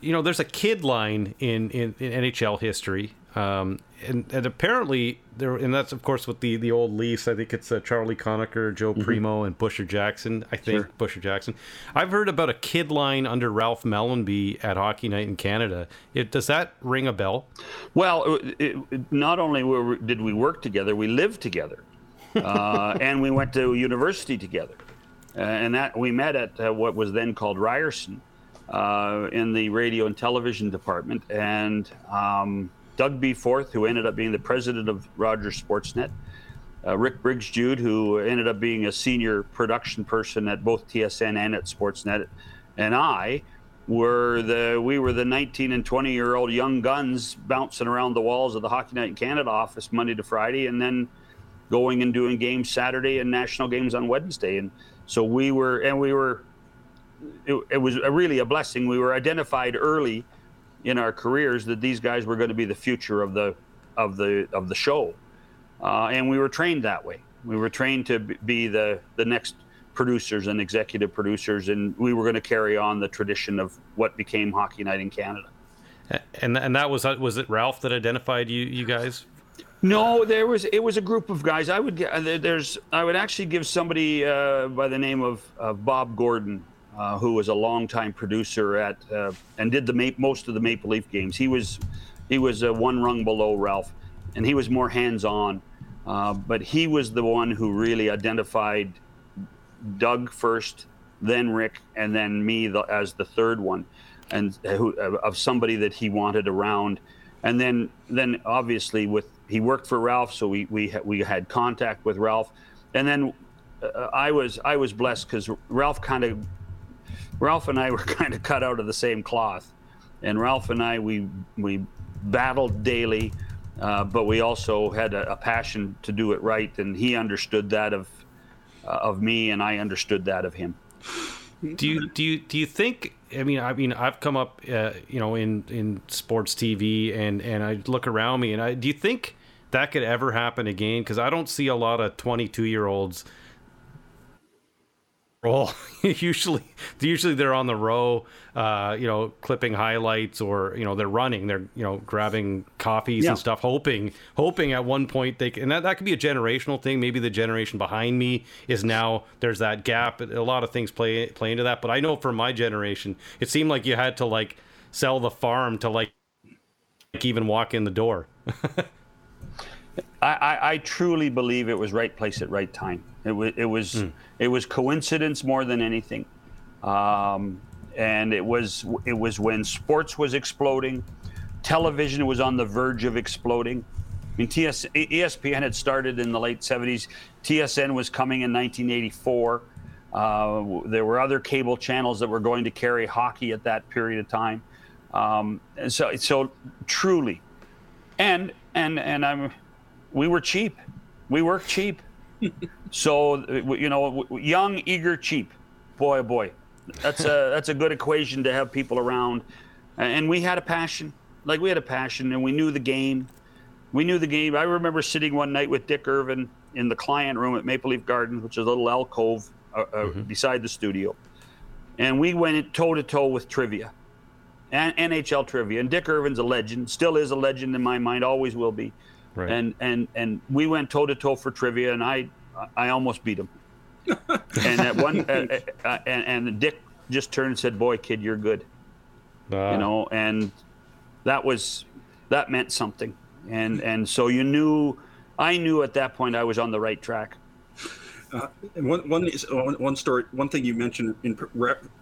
you know, there's a kid line in, in, in NHL history. Um, and, and apparently there, and that's of course with the the old Leafs. I think it's uh, Charlie Conacher, Joe mm-hmm. Primeau, and Busher Jackson. I think sure. Busher Jackson. I've heard about a kid line under Ralph Mellanby at Hockey Night in Canada. It, does that ring a bell? Well, it, it, not only were, did we work together, we lived together, and we went to university together, uh, and that we met at uh, what was then called Ryerson. Uh, in the radio and television department, and um, Doug Beeforth, who ended up being the president of Rogers Sportsnet, uh, Rick Briggs Jude, who ended up being a senior production person at both TSN and at Sportsnet, and I were the we were the 19 and 20 year old young guns bouncing around the walls of the Hockey Night in Canada office Monday to Friday, and then going and doing games Saturday and national games on Wednesday. And so we were, and we were. It, it was a really a blessing. We were identified early in our careers that these guys were going to be the future of the of the of the show, uh, and we were trained that way. We were trained to be the the next producers and executive producers, and we were going to carry on the tradition of what became Hockey Night in Canada. And and that was was it Ralph that identified you you guys? No, there was it was a group of guys. I would there's I would actually give somebody uh, by the name of, of Bob Gordon uh, who was a longtime producer at uh, and did the most of the Maple Leaf games. He was he was uh, one rung below Ralph, and he was more hands on. Uh, but he was the one who really identified Doug first, then Rick, and then me the, as the third one, and uh, who, of somebody that he wanted around. And then then obviously with he worked for Ralph, so we we we had contact with Ralph, and then. Uh, I was I was blessed because Ralph kind of Ralph and I were kind of cut out of the same cloth, and Ralph and I we we battled daily, uh, but we also had a, a, passion to do it right, and he understood that of uh, of me, and I understood that of him. Do you do you do you think? I mean, I mean, I've come up, uh, you know, in in sports TV, and and I look around me, and I do you think that could ever happen again? Because I don't see a lot of twenty two year olds roll. usually, usually they're on the row, uh, you know, clipping highlights, or you know, they're running. They're you know, grabbing coffees yeah. and stuff, hoping, hoping at one point they can. And that, that could be a generational thing. Maybe the generation behind me is now there's that gap. A lot of things play play into that. But I know for my generation, it seemed like you had to like sell the farm to like, like even walk in the door. I, I, I truly believe it was right place at right time. It was it was mm. it was coincidence more than anything, um, and it was it was when sports was exploding, television was on the verge of exploding. I mean, TS, ESPN had started in the late 70s. TSN was coming in 1984. Uh, there were other cable channels that were going to carry hockey at that period of time. Um, and so, so truly, and and and I'm, we were cheap. We worked cheap so you know, young, eager, cheap. Boy, oh boy, that's a that's a good equation to have people around. And we had a passion, like we had a passion, and we knew the game. We knew the game. I remember sitting one night with Dick Irvin in the client room at Maple Leaf Gardens, which is a little alcove uh, uh, mm-hmm. beside the studio, and we went toe to toe with trivia, and NHL trivia. And Dick Irvin's a legend, still is a legend in my mind, always will be. Right. And and and we went toe to toe for trivia, and I I almost beat him. and at one uh, uh, uh, and, and Dick just turned and said, "Boy, kid, you're good." Uh. You know, and that was that meant something. And and so you knew, I knew at that point I was on the right track. Uh, one, one, one story, one thing you mentioned in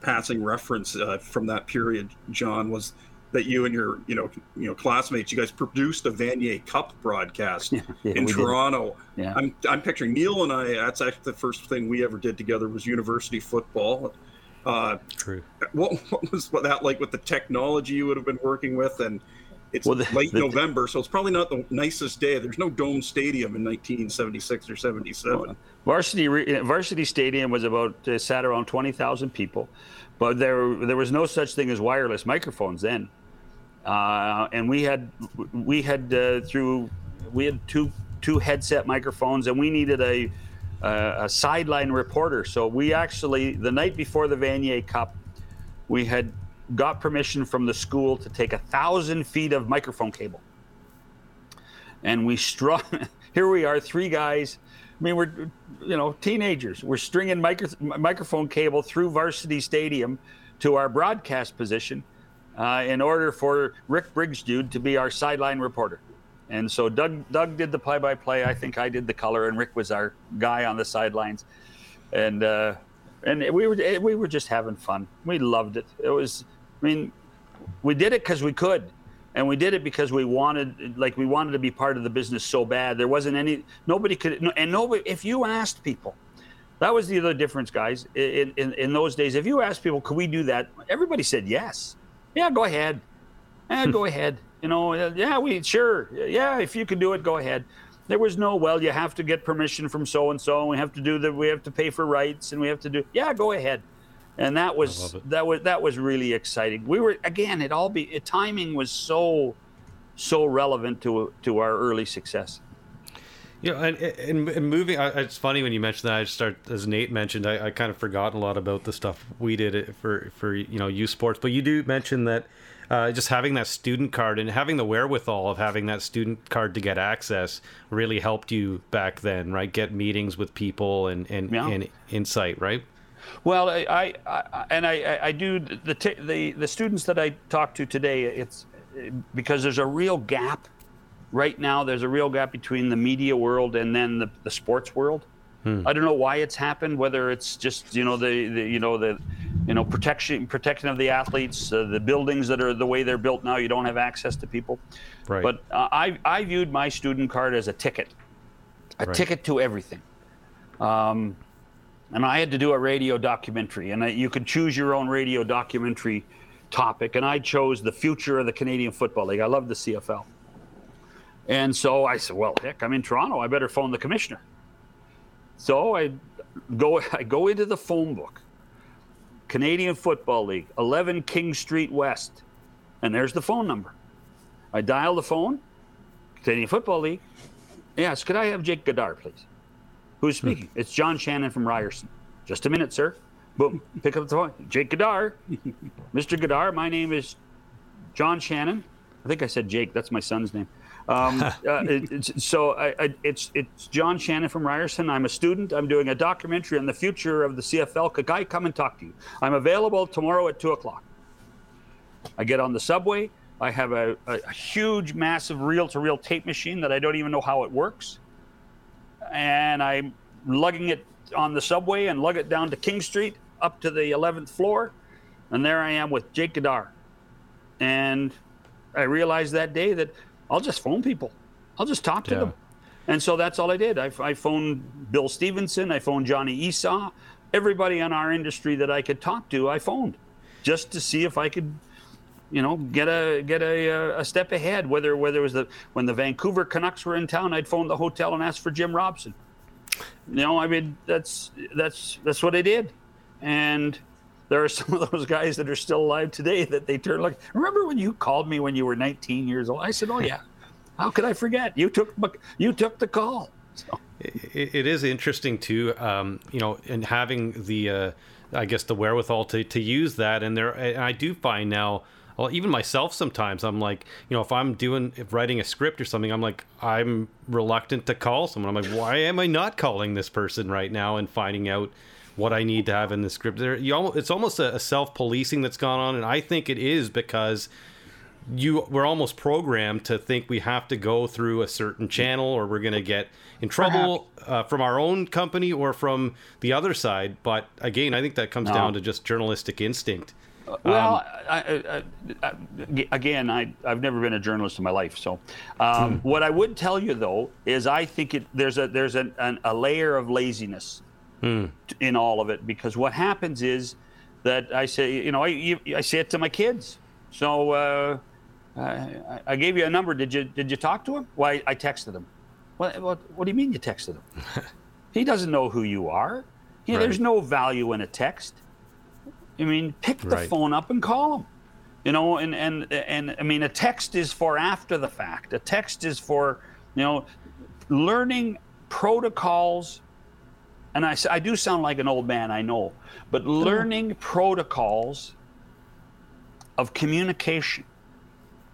passing reference uh, from that period, John, was that you and your you know you know classmates you guys produced a Vanier Cup broadcast yeah, yeah, in Toronto. Yeah. I'm I'm picturing Neil and I. That's actually the first thing we ever did together was university football. Uh, True. What, what was that like with the technology you would have been working with and it's well, the, late the, November, so it's probably not the nicest day. There's no dome stadium in 1976 or 77. Varsity Varsity Stadium was about uh, sat around 20,000 people, but there there was no such thing as wireless microphones then. Uh, and we had we had uh, through we had two two headset microphones, and we needed a a sideline reporter. So we actually the night before the Vanier Cup, we had got permission from the school to take a thousand feet of microphone cable and we strung. Here we are, three guys. I mean, we're you know teenagers. We're stringing micro, microphone cable through Varsity Stadium to our broadcast position uh, in order for Rick Briggs-Jude to be our sideline reporter. And so Doug Doug did the play-by-play. I think I did the color, and Rick was our guy on the sidelines. And uh, and we were we were just having fun. We loved it. It was, I mean, we did it because we could, and we did it because we wanted, like we wanted to be part of the business so bad. There wasn't any, nobody could, and nobody. If you asked people, that was the other difference, guys. In in, in those days, if you asked people, could we do that? Everybody said yes. Yeah, go ahead. Yeah, go ahead. You know, uh, yeah, we sure. Yeah, if you can do it, go ahead. There was no, well, you have to get permission from so and so, and we have to do that we have to pay for rights, and we have to do. Yeah, go ahead. And that was that was that was really exciting. We were again, it all be it, timing was so so relevant to to our early success. You know, and, and, and moving, I, it's funny when you mentioned that. I start as Nate mentioned, I, I kind of forgotten a lot about the stuff we did for for you know U Sports, but you do mention that uh, just having that student card and having the wherewithal of having that student card to get access really helped you back then, right? Get meetings with people and and, yeah. and insight, right? Well, I, I, I and I, I do the, t- the the students that I talk to today. It's because there's a real gap right now. There's a real gap between the media world and then the, the sports world. Hmm. I don't know why it's happened. Whether it's just you know the, the you know the you know protection protection of the athletes, uh, the buildings that are the way they're built now, you don't have access to people. Right. But uh, I I viewed my student card as a ticket, a right. ticket to everything. Um, and I had to do a radio documentary, and you could choose your own radio documentary topic, and I chose the future of the Canadian Football League. I love the CFL. And so I said, well, heck, I'm in Toronto. I better phone the commissioner. So I go I go into the phone book. Canadian Football League, 11 King Street West. And there's the phone number. I dial the phone. Canadian Football League. Yes, could I have Jake Gaudaur, please? Who's speaking? it's John Shannon from Ryerson. Just a minute, sir. Boom. Pick up the phone. Jake Gaudaur. Mr. Gaudaur, my name is John Shannon. I think I said Jake. That's my son's name. Um, uh, it, so I, I, it's it's John Shannon from Ryerson. I'm a student. I'm doing a documentary on the future of the CFL. Could I come and talk to you? I'm available tomorrow at two o'clock. I get on the subway. I have a, a, a huge, massive reel-to-reel tape machine that I don't even know how it works, and I'm lugging it on the subway and lug it down to King Street up to the 11th floor, and there I am with Jake Gaudaur, and I realized that day that I'll just phone people. I'll just talk to yeah. them. And so that's all I did. I, I phoned Bill Stevenson. I phoned Johnny Esaw. Everybody in our industry that I could talk to, I phoned just to see if I could, you know, get a get a, a step ahead. Whether whether it was the when the Vancouver Canucks were in town, I'd phone the hotel and ask for Jim Robson. You know, I mean, that's that's that's what I did. And there are some of those guys that are still alive today that they turn like, remember when you called me when you were 19 years old? I said, oh yeah. How could I forget? You took you took the call. So. It, it is interesting too, um, you know, and having the, uh, I guess, the wherewithal to, to use that. And there, and I do find now, well, even myself sometimes, I'm like, you know, if I'm doing if writing a script or something, I'm like, I'm reluctant to call someone. I'm like, why am I not calling this person right now and finding out what I need to have in the script. There, you almost, it's almost a, a self policing that's gone on, and I think it is because you we're almost programmed to think we have to go through a certain channel or we're going to get in trouble uh, from our own company or from the other side. But again, I think that comes no. down to just journalistic instinct. Well, um, I, I, I, again, I, I've never been a journalist in my life. So, um, hmm. what I would tell you though is I think it, there's a there's an, an, a layer of laziness mm. in all of it because what happens is that I say, you know, I, I say it to my kids. So uh, I, I, gave you a number. Did you did you talk to him? Well, I, I texted him. What, what, what do you mean you texted him? he doesn't know who you are. right. There's no value in a text. I mean, pick the right. phone up and call them. You know, and, and and I mean, a text is for after the fact. A text is for you know, learning protocols and I, I do sound like an old man, I know, but learning protocols of communication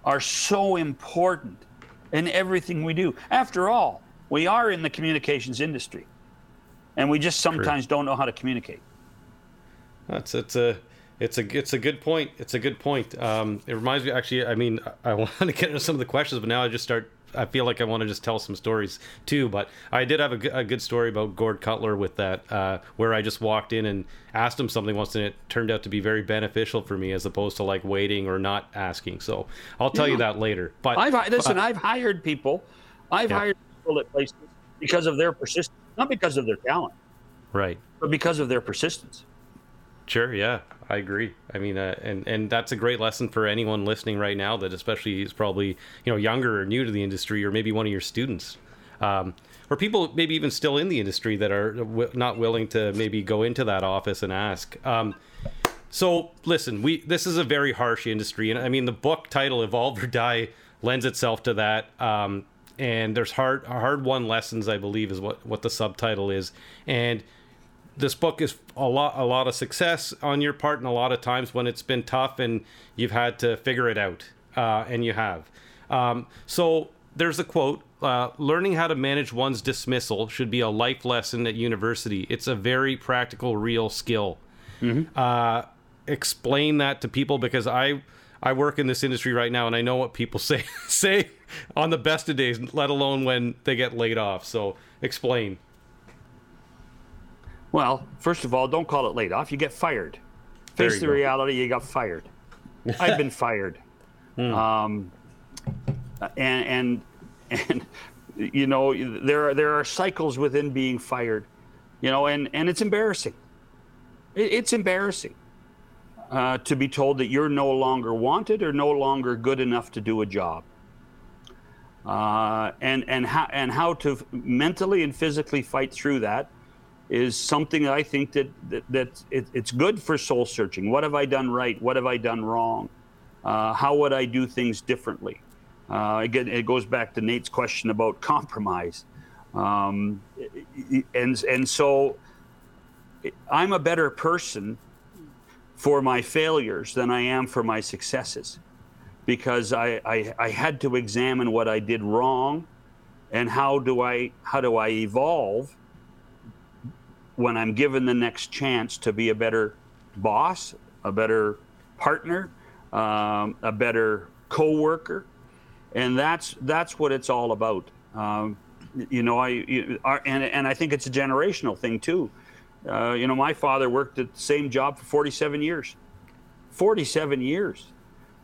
are so important in everything we do. After all, we are in the communications industry, and we just sometimes True. don't know how to communicate. That's it's a it's a it's a good point. It's a good point. Um, it reminds me actually. I mean, I want to get into some of the questions, but now I just start I feel like I want to just tell some stories too. But I did have a, a good story about Gord Cutler with that, uh, where I just walked in and asked him something once, and it turned out to be very beneficial for me as opposed to like waiting or not asking. So I'll tell yeah. you that later. But I've listen, I've hired people. I've yeah. hired people at places because of their persistence, not because of their talent, right, but because of their persistence. Sure. Yeah, I agree. I mean, uh, and and that's a great lesson for anyone listening right now. That especially is probably you know younger or new to the industry, or maybe one of your students, um, or people maybe even still in the industry that are w- not willing to maybe go into that office and ask. Um, so listen, we this is a very harsh industry, and I mean the book title "Evolve or Die" lends itself to that. Um, and there's hard hard won lessons, I believe, is what what the subtitle is, and this book is a lot a lot of success on your part and a lot of times when it's been tough and you've had to figure it out uh, and you have. Um, so there's a quote uh, learning how to manage one's dismissal should be a life lesson at university. It's a very practical real skill. Mm-hmm. uh, explain that to people because i i work in this industry right now and i know what people say say on the best of days let alone when they get laid off. So explain well, first of all, don't call it laid off. You get fired. Face the go. reality, you got fired. I've been fired. Hmm. Um, and and and you know there are there are cycles within being fired, you know, and and it's embarrassing. It, it's embarrassing uh, to be told that you're no longer wanted or no longer good enough to do a job. Uh, and and how and how to mentally and physically fight through that is something I think that, that, that it, it's good for soul searching. What have I done right? What have I done wrong? Uh, how would I do things differently? Uh, again, it goes back to Nate's question about compromise. Um, and, and so I'm a better person for my failures than I am for my successes because I, I, I had to examine what I did wrong and how do I, how do I evolve when I'm given the next chance to be a better boss, a better partner, um, a better co-worker, and that's that's what it's all about. Um, you know, I you, and and I think it's a generational thing too. Uh, you know, my father worked at the same job for 47 years. 47 years.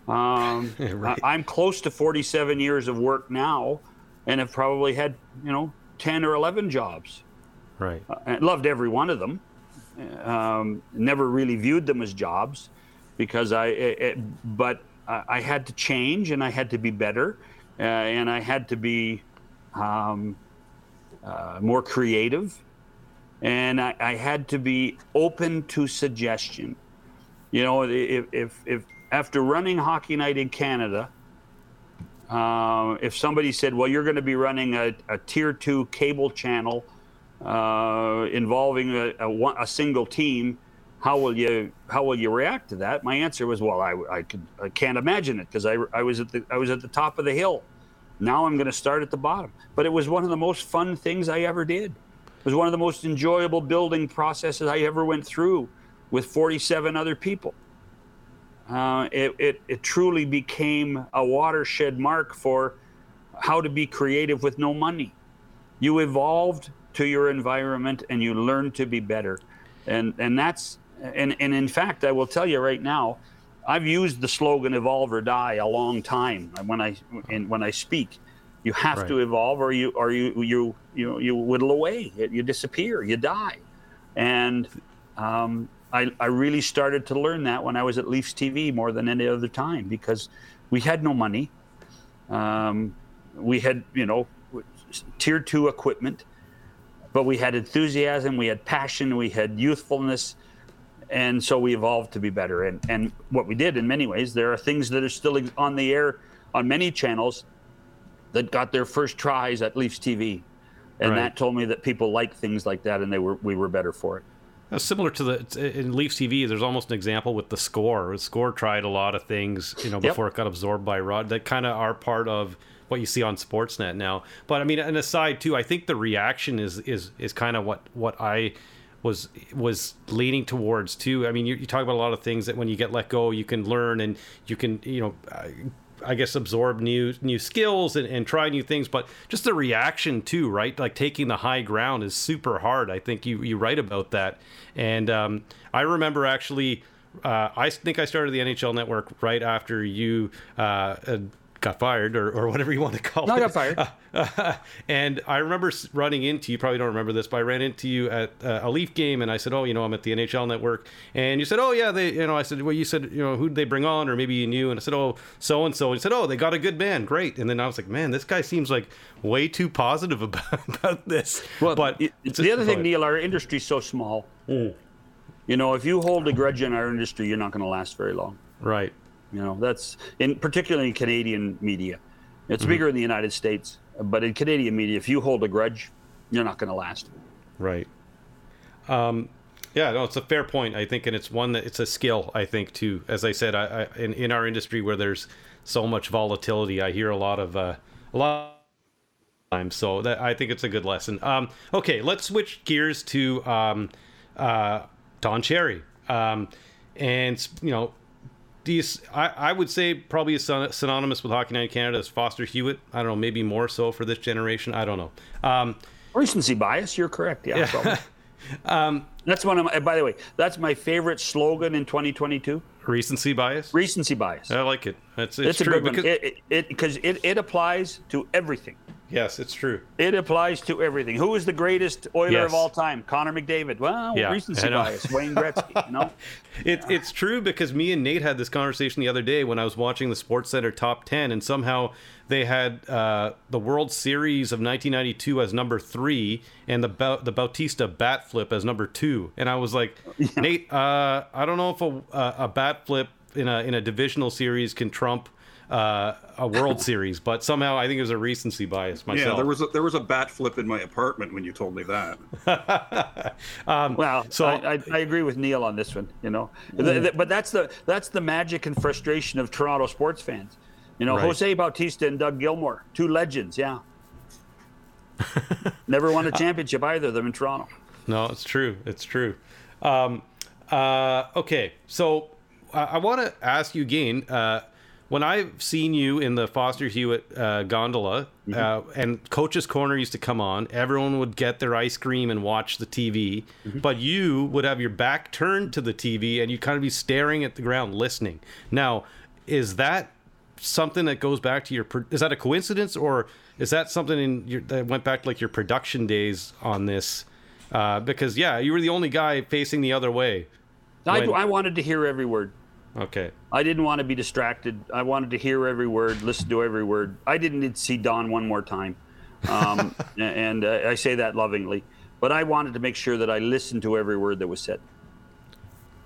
Um, right. I, I'm close to 47 years of work now, and have probably had you know 10 or 11 jobs. Right. Uh, loved every one of them. Um, never really viewed them as jobs because I, it, it, but I had to change and I had to be better uh, and I had to be um, uh, more creative and I, I, had to be open to suggestion. You know, if, if, if after running Hockey Night in Canada, uh, if somebody said, well, you're going to be running a, a tier two cable channel involving a, a, a, single team, how will you how will you react to that? My answer was, well, I, I could I can't imagine it because I, I was at the I was at the top of the hill. Now I'm going to start at the bottom. But it was one of the most fun things I ever did. It was one of the most enjoyable building processes I ever went through with 47 other people. Uh, it, it, it truly became a watershed mark for how to be creative with no money. You evolved to your environment and you learn to be better. And and that's and and in fact, I will tell you right now, I've used the slogan "evolve or die" a long time when I in, when I speak. You have right. to evolve, or you or you you you you whittle away. You disappear. You die. And um, I, I really started to learn that when I was at Leafs TV more than any other time because we had no money. Um, we had, you know, tier two equipment but we had enthusiasm, we had passion, we had youthfulness, and so we evolved to be better. And and what we did in many ways, there are things that are still on the air on many channels that got their first tries at Leafs TV, and right. that told me that people like things like that, and they were we were better for it. Uh, similar to the in Leafs TV, there's almost an example with the score. The score tried a lot of things, you know, before yep. it got absorbed by Rod. That kind of are part of what you see on Sportsnet now. But I mean, an aside too, I think the reaction is is is kind of what what I was was leaning towards too. I mean, you, you, talk about a lot of things that when you get let go, you can learn and you can you know. I guess absorb new new skills and, and try new things, but just the reaction too, right? Like taking the high ground is super hard. I think you you write about that, and um, I remember actually, uh, I think I started the NHL Network right after you uh, got fired or, or whatever you want to call no, it. I got fired. Uh, uh, and I remember running into you. Probably don't remember this, but I ran into you at uh, a Leaf game, and I said, "Oh, you know, I'm at the NHL Network." And you said, "Oh, yeah, they." You know, I said, "Well, you said, you know, who did they bring on, or maybe you knew?" And I said, "Oh, so and so." And he said, "Oh, they got a good man, great." And then I was like, "Man, this guy seems like way too positive about, about this." Well, but it, the other thing, Neil, our industry's so small. Mm. You know, if you hold a grudge in our industry, you're not going to last very long. Right. You know, that's in particularly in Canadian media. It's mm-hmm. bigger in the United States, but in Canadian media, if you hold a grudge, you're not going to last. Right. Um, yeah, no, it's a fair point. I think, and it's one that it's a skill. I think too. As I said, I, I in in our industry where there's so much volatility, I hear a lot of uh, a lot times. So that I think it's a good lesson. Um, okay, let's switch gears to um, uh, Don Cherry. Um, and you know, do you, I, I would say probably synonymous with Hockey Night in Canada is Foster Hewitt. I don't know, maybe more so for this generation. I don't know. Um, Recency bias. You're correct. Yeah. yeah. um, that's one of my. By the way, that's my favorite slogan in 2022. Recency bias. Recency bias. I like it. It's, it's, it's true because it, it, because it, it applies to everything. Yes, it's true. It applies to everything. Who is the greatest Oiler yes. of all time? Connor McDavid. Well, yeah, recency bias. Wayne Gretzky. You know, it, it's true because me and Nate had this conversation the other day when I was watching the Sports Center Top Ten, and somehow they had uh, the World Series of 1992 as number three, and the ba- the Bautista bat flip as number two. And I was like, yeah. Nate, uh, I don't know if a, a bat flip in a in a divisional series can trump uh, a World Series, but somehow I think it was a recency bias myself. Yeah, there was a, there was a bat flip in my apartment when you told me that. um, well, so I, I, I, agree with Neil on this one. You know, mm. but that's the that's the magic and frustration of Toronto sports fans. You know, right. Jose Bautista and Doug Gilmour, two legends. Yeah, never won a championship either of them in Toronto. No, it's true. It's true. Um, uh, okay, so I, I want to ask you again. Uh, when I've seen you in the Foster Hewitt uh, gondola, mm-hmm. uh, and Coach's Corner used to come on, everyone would get their ice cream and watch the TV, mm-hmm. but you would have your back turned to the TV and you'd kind of be staring at the ground, listening. Now, is that something that goes back to your? Is that a coincidence, or is that something in your, that went back to like your production days on this? Uh, because yeah, you were the only guy facing the other way. I, I wanted to hear every word. Okay. I didn't want to be distracted. I wanted to hear every word, listen to every word. I didn't need to see Don one more time. Um, and uh, I say that lovingly. But I wanted to make sure that I listened to every word that was said.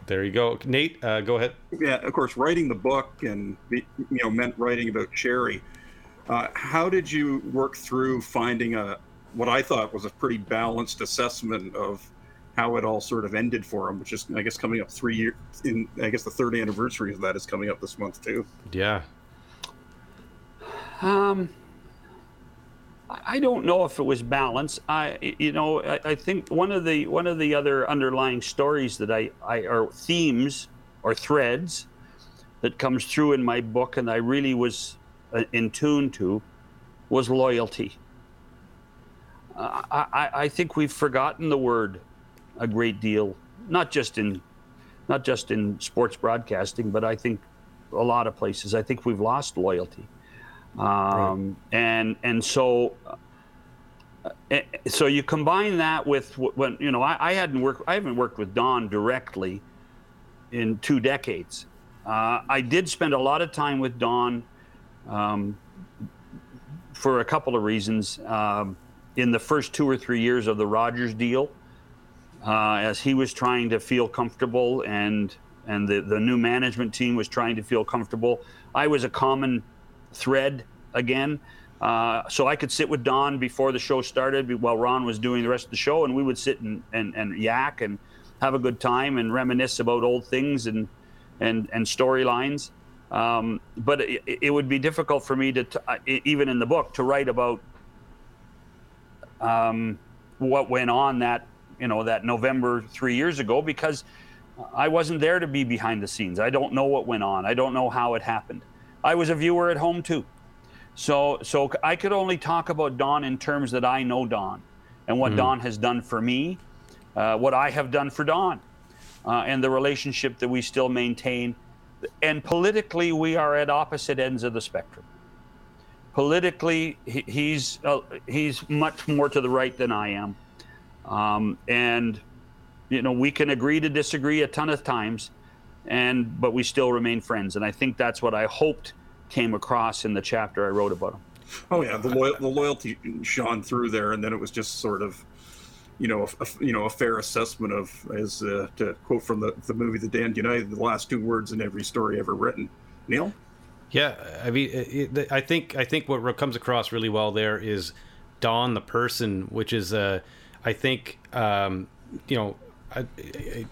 There you go. Nate, uh, go ahead. Yeah, of course, writing the book and, you know, meant writing about Cherry. Uh, how did you work through finding a what I thought was a pretty balanced assessment of how it all sort of ended for him, which is I guess coming up three years in I guess the third anniversary of that is coming up this month too. Yeah. Um I don't know if it was balance. I, you know, I, I, think one of the one of the other underlying stories that I, I or themes or threads that comes through in my book, and I really was uh, in tune to, was loyalty. Uh, I, I think we've forgotten the word a great deal, not just in not just in sports broadcasting, but I think a lot of places. I think we've lost loyalty, um, right. and and so. Uh, so you combine that with when you know I, I, hadn't worked I haven't worked with Don directly in two decades. Uh, I did spend a lot of time with Don um, for a couple of reasons. Um, in the first two or three years of the Rogers deal, uh, as he was trying to feel comfortable and and the, the new management team was trying to feel comfortable. I was a common thread again. Uh, so I could sit with Don before the show started while Ron was doing the rest of the show, and we would sit and, and, and yak and have a good time and reminisce about old things and and, and storylines. Um, but it, it, would be difficult for me to, uh, even in the book, to write about um, what went on that you know that November three years ago because I wasn't there to be behind the scenes. I don't know what went on. I don't know how it happened. I was a viewer at home too. So so I could only talk about Don in terms that I know Don and what mm-hmm. Don has done for me, uh, what I have done for Don, uh, and the relationship that we still maintain. And politically, we are at opposite ends of the spectrum. Politically, he, he's uh, he's much more to the right than I am, um, and you know we can agree to disagree a ton of times, and but we still remain friends. And I think that's what I hoped came across in the chapter I wrote about him. Oh yeah, the loyal, the loyalty shone through there, and then it was just sort of, you know, a, you know, a fair assessment of, as uh, to quote from the the movie The Damned United, the last two words in every story ever written. Neil. Yeah, I mean, it, it, I think I think what comes across really well there is Don the person, which is, uh, I think, um, you know, I,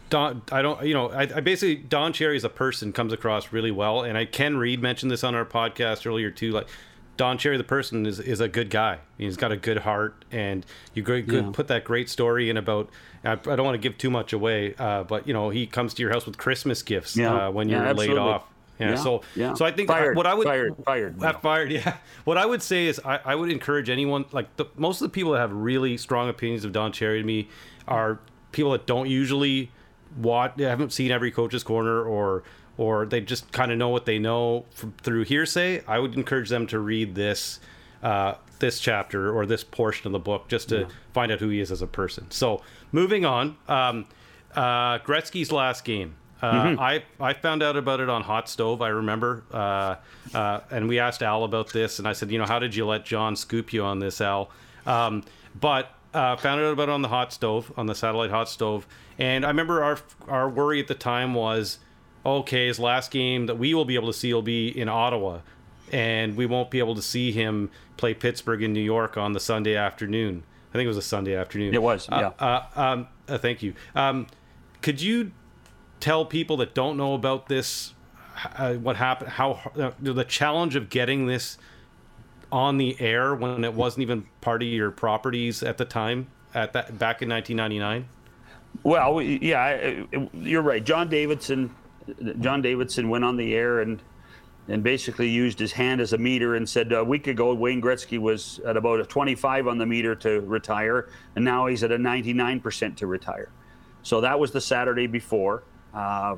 Don, I don't, you know, I, I, basically Don Cherry as a person comes across really well, and I Ken Reed mentioned this on our podcast earlier too. Like Don Cherry, the person, is is a good guy. He's got a good heart, and you could yeah. put that great story in about. I, I don't want to give too much away, uh, but you know, he comes to your house with Christmas gifts yeah. uh, when you're laid off. Yeah, so yeah. so I think fired, what I would fired fired uh, fired yeah. What I would say is I, I would encourage anyone like the, most of the people that have really strong opinions of Don Cherry to me are people that don't usually watch they haven't seen every coach's corner or or they just kind of know what they know from, through hearsay, I would encourage them to read this uh, this chapter or this portion of the book just to yeah. find out who he is as a person. So moving on, um, uh, Gretzky's last game. Uh, mm-hmm. I I found out about it on Hot Stove. I remember, uh, uh, and we asked Al about this, and I said, you know, how did you let John scoop you on this, Al? Um, but uh, found out about it on the hot stove, on the satellite hot stove, and I remember our our worry at the time was okay, his last game that we will be able to see will be in Ottawa, and we won't be able to see him play Pittsburgh in New York on the Sunday afternoon. I think it was a Sunday afternoon. It was, yeah. Uh, uh, um, thank you. Um, could you tell people that don't know about this uh, what happened? How uh, the challenge of getting this on the air when it wasn't even part of your properties at the time at that back in 1999? Well, yeah, you're right. John Davidson John Davidson went on the air and and basically used his hand as a meter and said a week ago Wayne Gretzky was at about a 25 on the meter to retire, and now he's at a 99% to retire. So that was the Saturday before uh,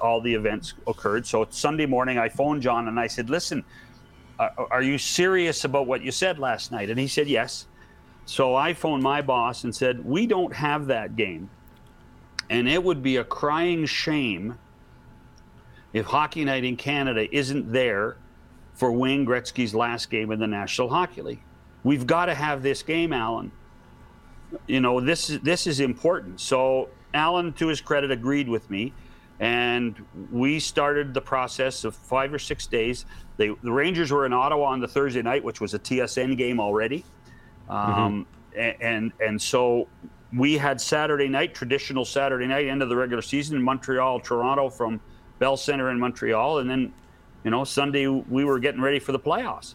all the events occurred. So Sunday morning, I phoned John and I said, "Listen, uh, are you serious about what you said last night?" And he said, "Yes." So I phoned my boss and said, "We don't have that game, and it would be a crying shame." if Hockey Night in Canada isn't there for Wayne Gretzky's last game in the National Hockey League. We've got to have this game, Alan. You know, this is this is important. So Alan, to his credit, agreed with me, and we started the process of five or six days. They, the Rangers were in Ottawa on the Thursday night, which was a TSN game already, um, mm-hmm. and and so we had Saturday night, traditional Saturday night, end of the regular season in Montreal, Toronto from Bell Center in Montreal, and then, you know, Sunday we were getting ready for the playoffs,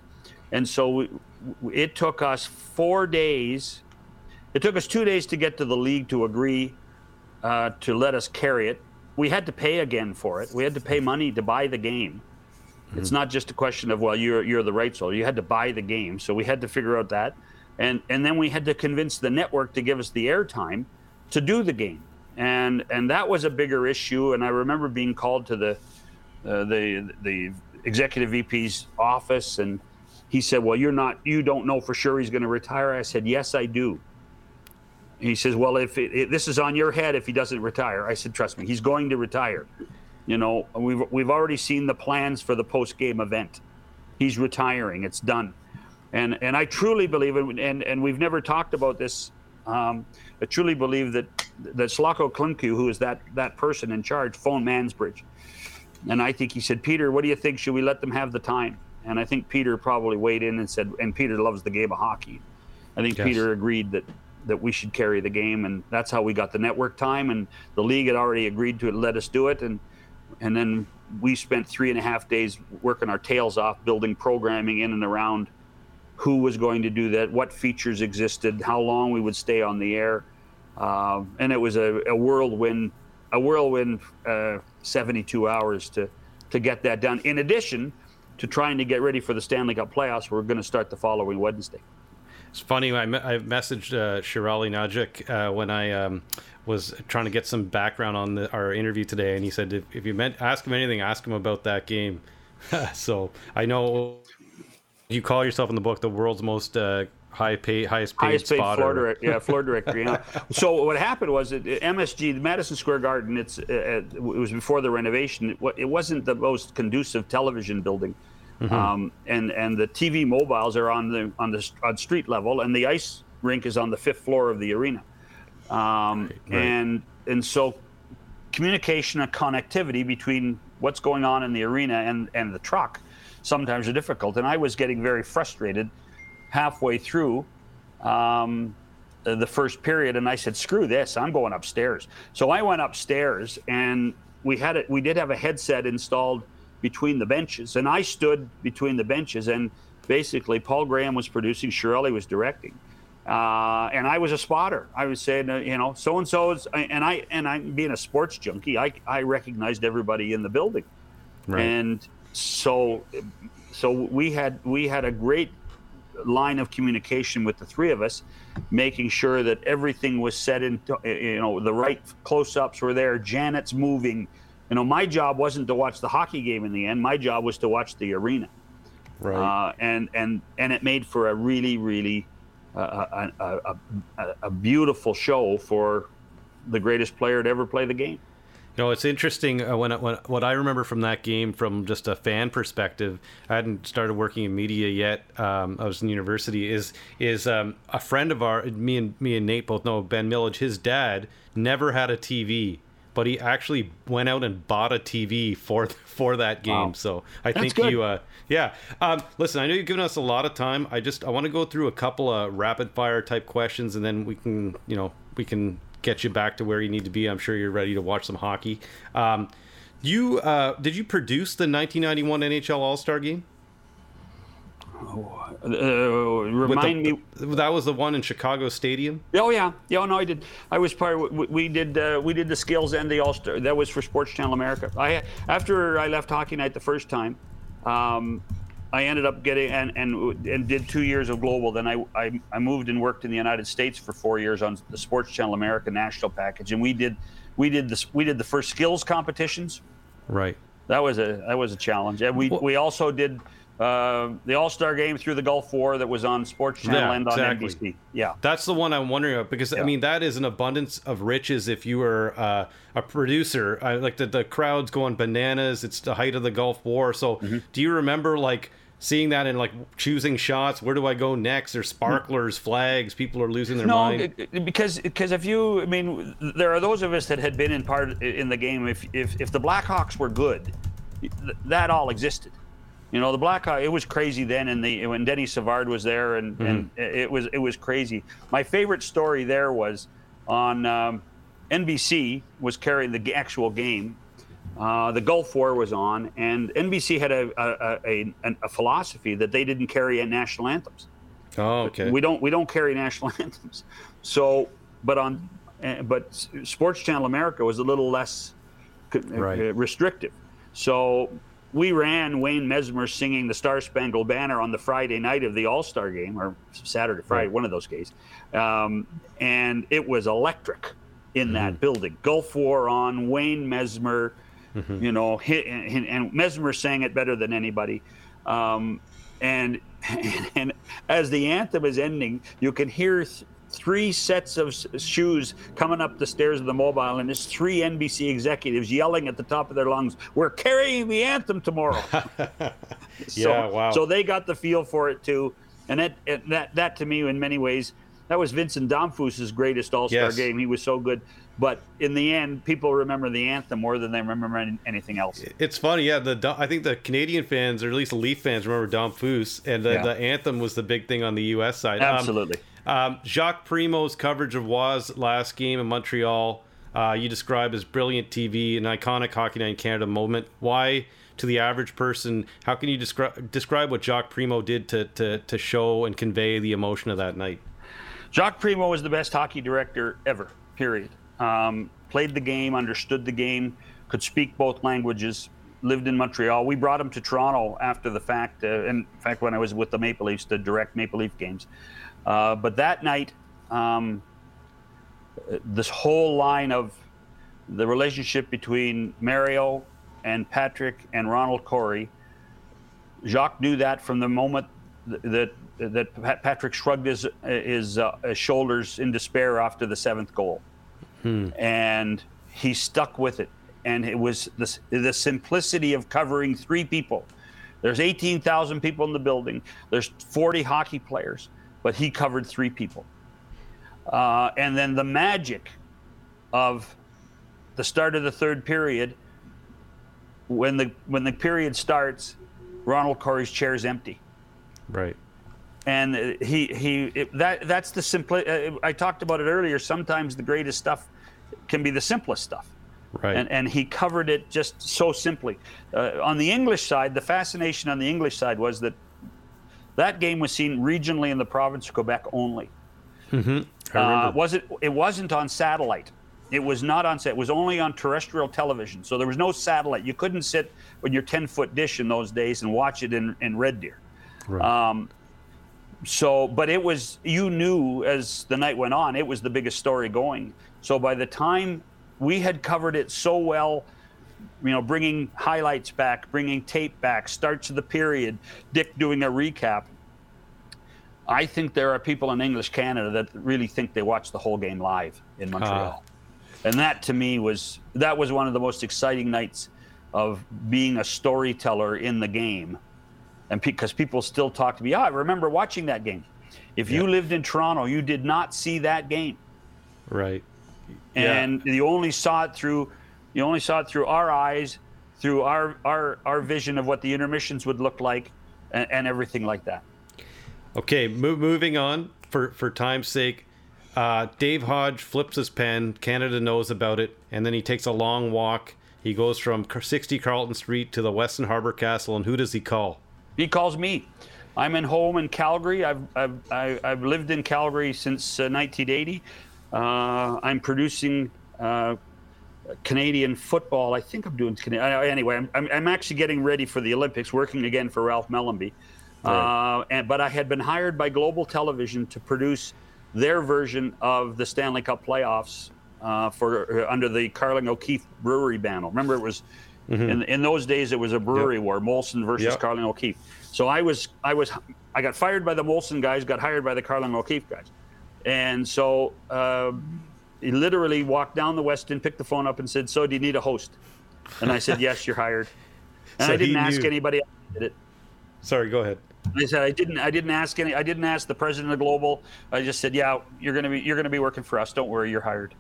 and so we, it took us four days. It took us two days to get to the league to agree uh, to let us carry it. We had to pay again for it. We had to pay money to buy the game. Mm-hmm. It's not just a question of well, you're you're the rights holder. You had to buy the game, so we had to figure out that, and and then we had to convince the network to give us the airtime to do the game and and that was a bigger issue. And I remember being called to the uh, the the executive VP's office, and he said, "Well, you're not you don't know for sure he's going to retire." I said, "Yes, I do." He says, "Well, if it, this is on your head, if he doesn't retire," I said, "Trust me, he's going to retire." You know, we've we've already seen the plans for the post game event. He's retiring. It's done. And and I truly believe it. And and we've never talked about this. Um, I truly believe that that Slawko Klymkiw, who is that that person in charge, phoned Mansbridge, and I think he said, "Peter, what do you think? Should we let them have the time?" And I think Peter probably weighed in and said, and Peter loves the game of hockey. I think yes. Peter agreed that that we should carry the game, and that's how we got the network time. And the league had already agreed to let us do it, and and then we spent three and a half days working our tails off building programming in and around who was going to do that, what features existed, how long we would stay on the air, um, and it was a, a whirlwind, a whirlwind uh, 72 hours to to get that done. In addition to trying to get ready for the Stanley Cup playoffs, we're going to start the following Wednesday. It's funny. I, I messaged uh, Sherali Najak uh, when I um, was trying to get some background on the, our interview today, and he said if, if you meant ask him anything, ask him about that game. so I know you call yourself in the book the world's most uh, high pay, highest paid, highest paid spotter. floor director. Yeah, floor director. You know. so what happened was at MSG, the Madison Square Garden. It's uh, uh, it was before the renovation. It, it wasn't the most conducive television building. Mm-hmm. Um, and and the TV mobiles are on the on the on street level, and the ice rink is on the fifth floor of the arena. Um, right, right. And and so communication and connectivity between what's going on in the arena and and the truck sometimes are difficult. And I was getting very frustrated halfway through um, the first period, and I said, "Screw this! I'm going upstairs." So I went upstairs, and we had it. We did have a headset installed between the benches, and I stood between the benches, and basically Paul Graham was producing, Sherali was directing. Uh, and I was a spotter. I was saying, uh, you know, so and so is, and I and I being a sports junkie, I I recognized everybody in the building, right. and so so we had we had a great line of communication with the three of us, making sure that everything was set in, you know, the right close-ups were there. Janet's moving. You know, my job wasn't to watch the hockey game in the end. My job was to watch the arena. Right. Uh, and and and it made for a really really uh, a, a, a, a beautiful show for the greatest player to ever play the game. You know, it's interesting uh, when, when what I remember from that game from just a fan perspective. I hadn't started working in media yet. Um, I was in university. Is is um, a friend of our me and me and Nate both know Ben Millage. His dad never had a TV, but he actually went out and bought a TV for for that game. Wow. So I That's think good. you, uh, yeah. Um, listen, I know you've given us a lot of time. I just I want to go through a couple of rapid fire type questions, and then we can you know we can get you back to where you need to be. I'm sure you're ready to watch some hockey. Um, you uh, did you produce the 1991 NHL All Star Game? Oh, uh, remind the, me. That was the one in Chicago Stadium. Oh yeah, yeah. No, I did. I was part. Of, we, we did. Uh, we did the skills and the All Star. That was for Sports Channel America. I after I left Hockey Night the first time. Um, I ended up getting and, and and did two years of global. Then I, I, I moved and worked in the United States for four years on the Sports Channel America national package, and we did we did this we did the first skills competitions. Right. That was a that was a challenge. And we well, we also did uh, the All Star Game through the Gulf War that was on Sports Channel yeah, and on exactly. NBC. Yeah, that's the one I'm wondering about because yeah. I mean that is an abundance of riches. If you were uh, a producer, I, like the the crowds going bananas. It's the height of the Gulf War. So mm-hmm. do you remember like? seeing that and like choosing shots where do i go next there's sparklers flags people are losing their no, mind because because if you i mean there are those of us that had been in part in the game if if, if the blackhawks were good that all existed you know the blackhawk it was crazy then and the when Denis Savard was there and, mm-hmm. and it was it was crazy my favorite story there was on um, nbc was carrying the actual game uh, the Gulf War was on, and NBC had a a, a, a, philosophy that they didn't carry national anthems. Oh, okay. We don't we don't carry national anthems. So, but on eh, but Sports Channel America was a little less right. Uh, restrictive. So we ran Wayne Messmer singing the Star Spangled Banner on the Friday night of the All Star game, or Saturday, Friday, right. one of those days, um, and it was electric in mm-hmm. that building. Gulf War on, Wayne Messmer, Mm-hmm. You know, and, and Messmer sang it better than anybody. Um, and, and, and as the anthem is ending, you can hear th- three sets of shoes coming up the stairs of the mobile, and there's three NBC executives yelling at the top of their lungs, "We're carrying the anthem tomorrow." so, yeah, wow. So they got the feel for it too, and that that that to me, in many ways, that was Vincent Damphousse's greatest All Star yes. game. He was so good. But in the end, people remember the anthem more than they remember anything else. It's funny, yeah. The I think the Canadian fans, or at least the Leaf fans, remember Damphousse, and the, yeah. the anthem was the big thing on the U.S. side. Um, Absolutely. Um, um, Jacques Primeau's coverage of Roy's last game in Montreal. uh, you describe as brilliant TV, an iconic Hockey Night in Canada moment. Why, to the average person, how can you describe describe what Jacques Primeau did to, to, to show and convey the emotion of that night? Jacques Primeau was the best hockey director ever, period. Um, played the game, understood the game, could speak both languages, lived in Montreal. We brought him to Toronto after the fact, uh, in fact, when I was with the Maple Leafs to direct Maple Leaf games. Uh, but that night, um, this whole line of the relationship between Mario and Patrick and Ronald Corey, Jacques knew that from the moment that that Patrick shrugged his his, uh, his shoulders in despair after the seventh goal, hmm. and he stuck with it. And it was the, the simplicity of covering three people. There's 18,000 people in the building. There's 40 hockey players, but he covered three people. Uh, and then the magic of the start of the third period, when the when the period starts, Ronald Corey's chair is empty. Right. And he he it, that that's the simple. Uh, I talked about it earlier. Sometimes the greatest stuff can be the simplest stuff. Right. And, and he covered it just so simply. Uh, on the English side, the fascination on the English side was that that game was seen regionally in the province of Quebec only. Mm-hmm. Uh, was it? It wasn't on satellite. It was not on set. It was only on terrestrial television. So there was no satellite. You couldn't sit with your 10 foot dish in those days and watch it in, in Red Deer. Right. Um, so, but it was, you knew as the night went on, it was the biggest story going. So by the time we had covered it so well, you know, bringing highlights back, bringing tape back, starts of the period, Dick doing a recap. I think there are people in English Canada that really think they watched the whole game live in Montreal. Uh. And that to me was that was one of the most exciting nights of being a storyteller in the game. And because pe- people still talk to me, oh, I remember watching that game. If yeah. you lived in Toronto, you did not see that game. Right. And yeah. you only saw it through you only saw it through our eyes, through our our our vision of what the intermissions would look like and, and everything like that. Okay, mo- moving on for for time's sake. Uh, Dave Hodge flips his pen. Canada knows about it, and then he takes a long walk. He goes from 60 Carlton Street to the Westin Harbor Castle, and who does he call? He calls me. I'm in home in Calgary. I've I've I've lived in Calgary since uh, 1980. Uh, I'm producing uh, Canadian football. I think I'm doing Canadian. Anyway, I'm, I'm actually getting ready for the Olympics, working again for Ralph Mellanby. Right. Uh, and, but I had been hired by Global Television to produce their version of the Stanley Cup playoffs uh, for uh, under the Carling O'Keefe Brewery banner. Remember, it was mm-hmm. in, in those days it was a brewery yep. war, Molson versus yep. Carling O'Keefe. So I was I was I got fired by the Molson guys, got hired by the Carling O'Keefe guys, and so uh, he literally walked down the Westin, picked the phone up, and said, "So do you need a host?" And I said, "Yes, you're hired." And so I didn't ask knew. anybody. Did it. Sorry, go ahead. I said I didn't. I didn't ask any. I didn't ask the president of Global. I just said, "Yeah, you're gonna be. You're gonna be working for us. Don't worry, you're hired."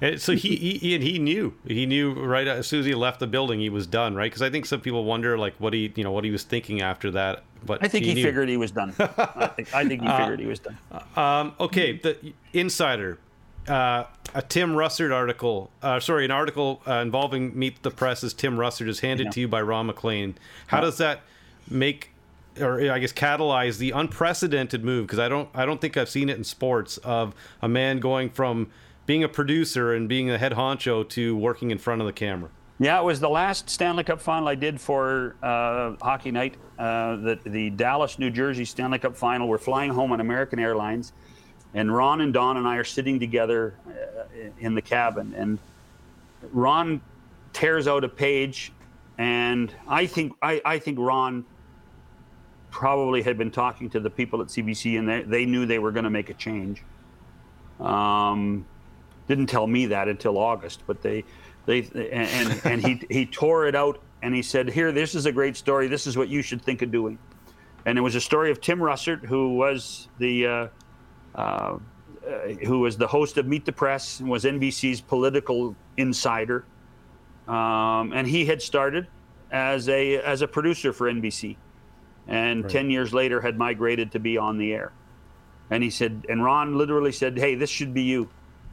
And so he, he and he knew. He knew right as soon as he left the building, he was done. Right? Because I think some people wonder like what he, you know, what he was thinking after that. But I think he, he figured he was done. I, think, I think he uh, figured uh, he was done. Um, okay, the insider. Uh, a Tim Russert article, uh, sorry, an article uh, involving Meet the Press's Tim Russert is handed yeah. to you by Ron MacLean. How does that make or I guess catalyze the unprecedented move because I don't I don't think I've seen it in sports of a man going from being a producer and being a head honcho to working in front of the camera. Yeah, it was the last Stanley Cup final I did for uh, Hockey Night. Uh, the, the Dallas, New Jersey Stanley Cup final. We're flying home on American Airlines, and Ron and Don and I are sitting together uh, in the cabin. And Ron tears out a page, and I think I, I think Ron probably had been talking to the people at CBC, and they, they knew they were going to make a change. Um, didn't tell me that until August, but they, they, and and he he tore it out and he said, "Here, this is a great story. This is what you should think of doing." And it was a story of Tim Russert, who was the uh, uh, who was the host of Meet the Press and was NBC's political insider. Um, and he had started as a as a producer for NBC and right. 10 years later had migrated to be on the air. And he said, and Ron literally said, Hey, this should be you.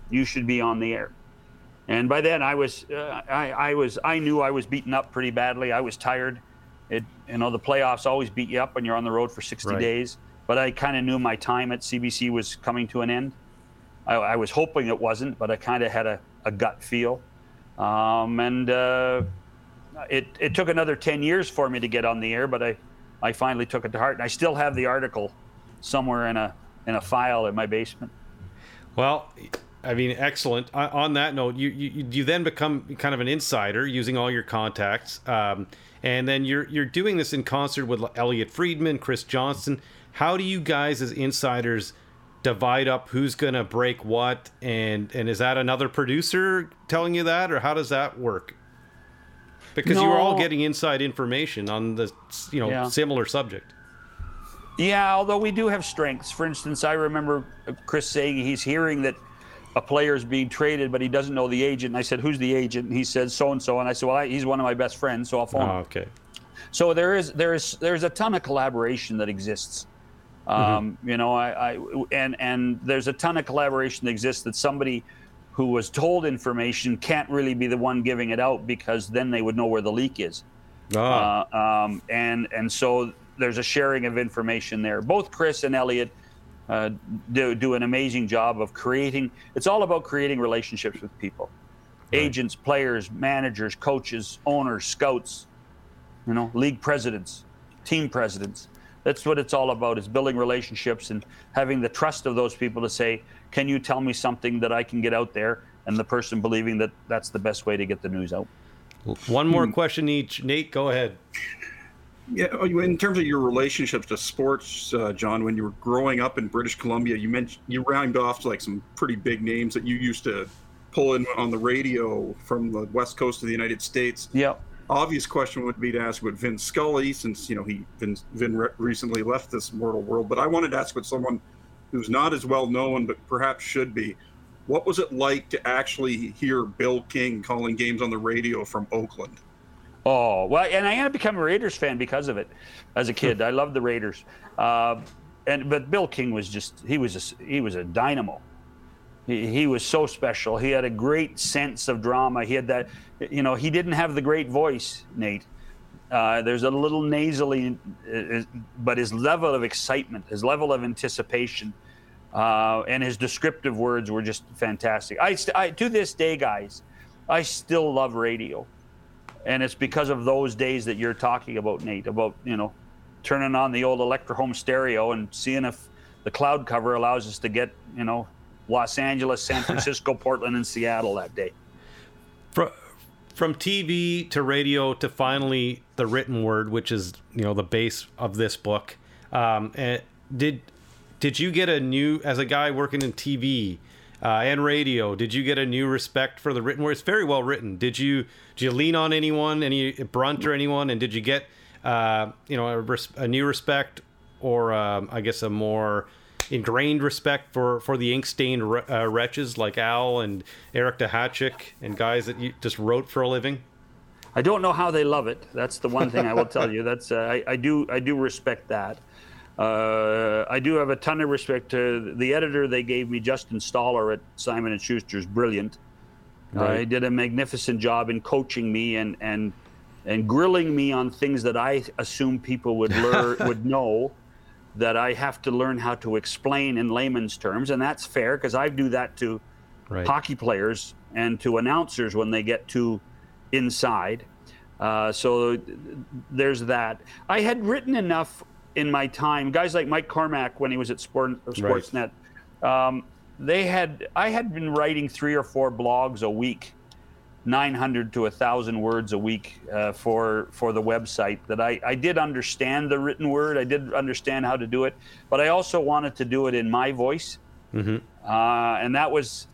You should be on the air. And by then, I was, uh, I, I was, I knew I was beaten up pretty badly. I was tired. It, you know, the playoffs always beat you up when you're on the road for 60 Right. days. But I kind of knew my time at CBC was coming to an end. I, I was hoping it wasn't, but I kind of had a, a gut feel. Um, and uh, it, it took another 10 years for me to get on the air, but I, I finally took it to heart. And I still have the article somewhere in a, in a file in my basement. Well, I mean, excellent. On that note, you, you you then become kind of an insider using all your contacts, um, and then you're you're doing this in concert with Elliotte Friedman, Chris Johnston. How do you guys, as insiders, divide up who's going to break what, and and is that another producer telling you that, or how does that work? Because you were all getting inside information on the you know Yeah. similar subject. Yeah, although we do have strengths. For instance, I remember Chris saying he's hearing that a player is being traded, but he doesn't know the agent. And I said, "Who's the agent?" And he said, "So and so." And I said, "Well, I, he's one of my best friends, so I'll phone Oh, him." okay. So there is there is there's a ton of collaboration that exists. Um, You know, I, I and and there's a ton of collaboration that exists that somebody who was told information can't really be the one giving it out because then they would know where the leak is. Ah, Uh, um, and and so there's a sharing of information there. Both Chris and Elliotte uh, do, do an amazing job of creating. It's all about creating relationships with people, agents, players, managers, coaches, owners, scouts, you know, league presidents, team presidents. That's what it's all about: is building relationships and having the trust of those people to say, "Can you tell me something that I can get out there?" And the person believing that that's the best way to get the news out. one more hmm. question each. Nate, go ahead. Yeah, oh, in terms of your relationships to sports, uh, John, when you were growing up in British Columbia, you mentioned you rhymed off to like some pretty big names that you used to pull in on the radio from the west coast of the United States. Yeah. Obvious question would be to ask about Vin Scully, since you know he Vin, Vin re- recently left this mortal world. But I wanted to ask with someone who's not as well known, but perhaps should be. What was it like to actually hear Bill King calling games on the radio from Oakland? Oh well, and I ended up becoming a Raiders fan because of it. As a kid, I loved the Raiders. Uh, and but Bill King was just he was a, he was a dynamo. He, he was so special. He had a great sense of drama. He had that, you know, he didn't have the great voice, Nate. Uh, there's a little nasally, uh, but his level of excitement, his level of anticipation, uh, and his descriptive words were just fantastic. I, st- I to this day, guys, I still love radio and it's because of those days that you're talking about, Nate. About you know, turning on the old Electrohome Stereo and seeing if the cloud cover allows us to get you know, Los Angeles, San Francisco, Portland, and Seattle that day. from from TV to radio to finally the written word, which is you know the base of this book. Um, and did did you get a new as a guy working in TV uh, and radio? Did you get a new respect for the written word? It's very well written. Did you did you lean on anyone, any Brunt or anyone, and did you get uh, you know a, res- a new respect or um, I guess a more ingrained respect for for the ink stained uh, wretches like Al and Eric Duhatschek and guys that you just wrote for a living? I don't know how they love it. That's the one thing I will tell you. That's uh, I, I do I do respect that. Uh, I do have a ton of respect to the editor they gave me, Justin Stoller at Simon and Schuster's. Brilliant. Uh, he did a magnificent job in coaching me and and and grilling me on things that I assume people would learn would know that I have to learn how to explain in layman's terms, and that's fair because I do that to Right. hockey players and to announcers when they get too inside. Uh, so there's that. I had written enough in my time. Guys like Mike Carmack when he was at Sport, uh, Sportsnet, um, they had. I had been writing three or four blogs a week, 900 to 1,000 words a week uh, for for the website. That I I did understand the written word. I did understand how to do it, but I also wanted to do it in my voice uh, and that was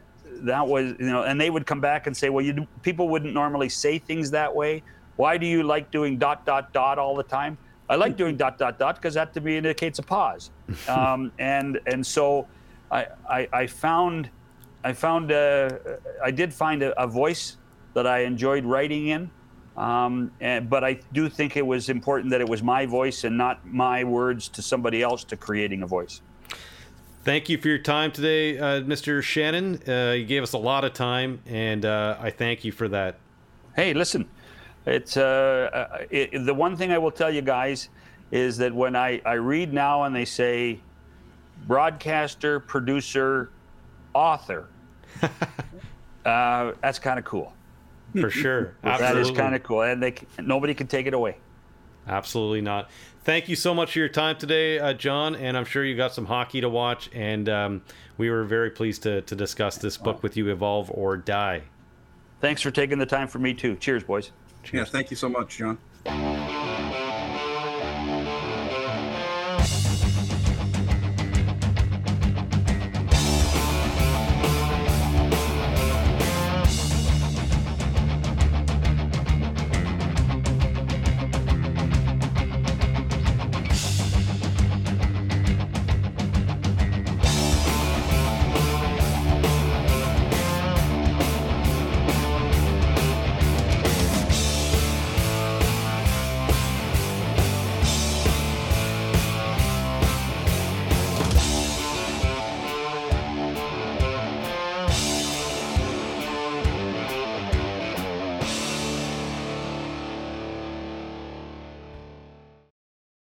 that was you know and they would come back and say well you people wouldn't normally say things that way why do you like doing dot dot dot all the time i like doing dot dot dot because that to me indicates a pause um, and and so I, I i found i found uh, i did find a, a voice that i enjoyed writing in um, and, but I do think it was important that it was my voice and not my words to somebody else to creating a voice. Thank you for your time today, uh, Mr. Shannon. Uh, you gave us a lot of time, and uh, I thank you for that. Hey, listen, it's uh, uh, it, the one thing I will tell you guys is that when I, I read now and they say broadcaster, producer, author, uh, that's kind of cool. For sure. that is kind of cool, and they nobody can take it away. Absolutely not. Thank you so much for your time today, uh, John. And I'm sure you got some hockey to watch. And um, we were very pleased to, to discuss this book with you, Evolve or Die. Thanks for taking the time for me, too. Cheers, boys. Cheers. Yeah, thank you so much, John.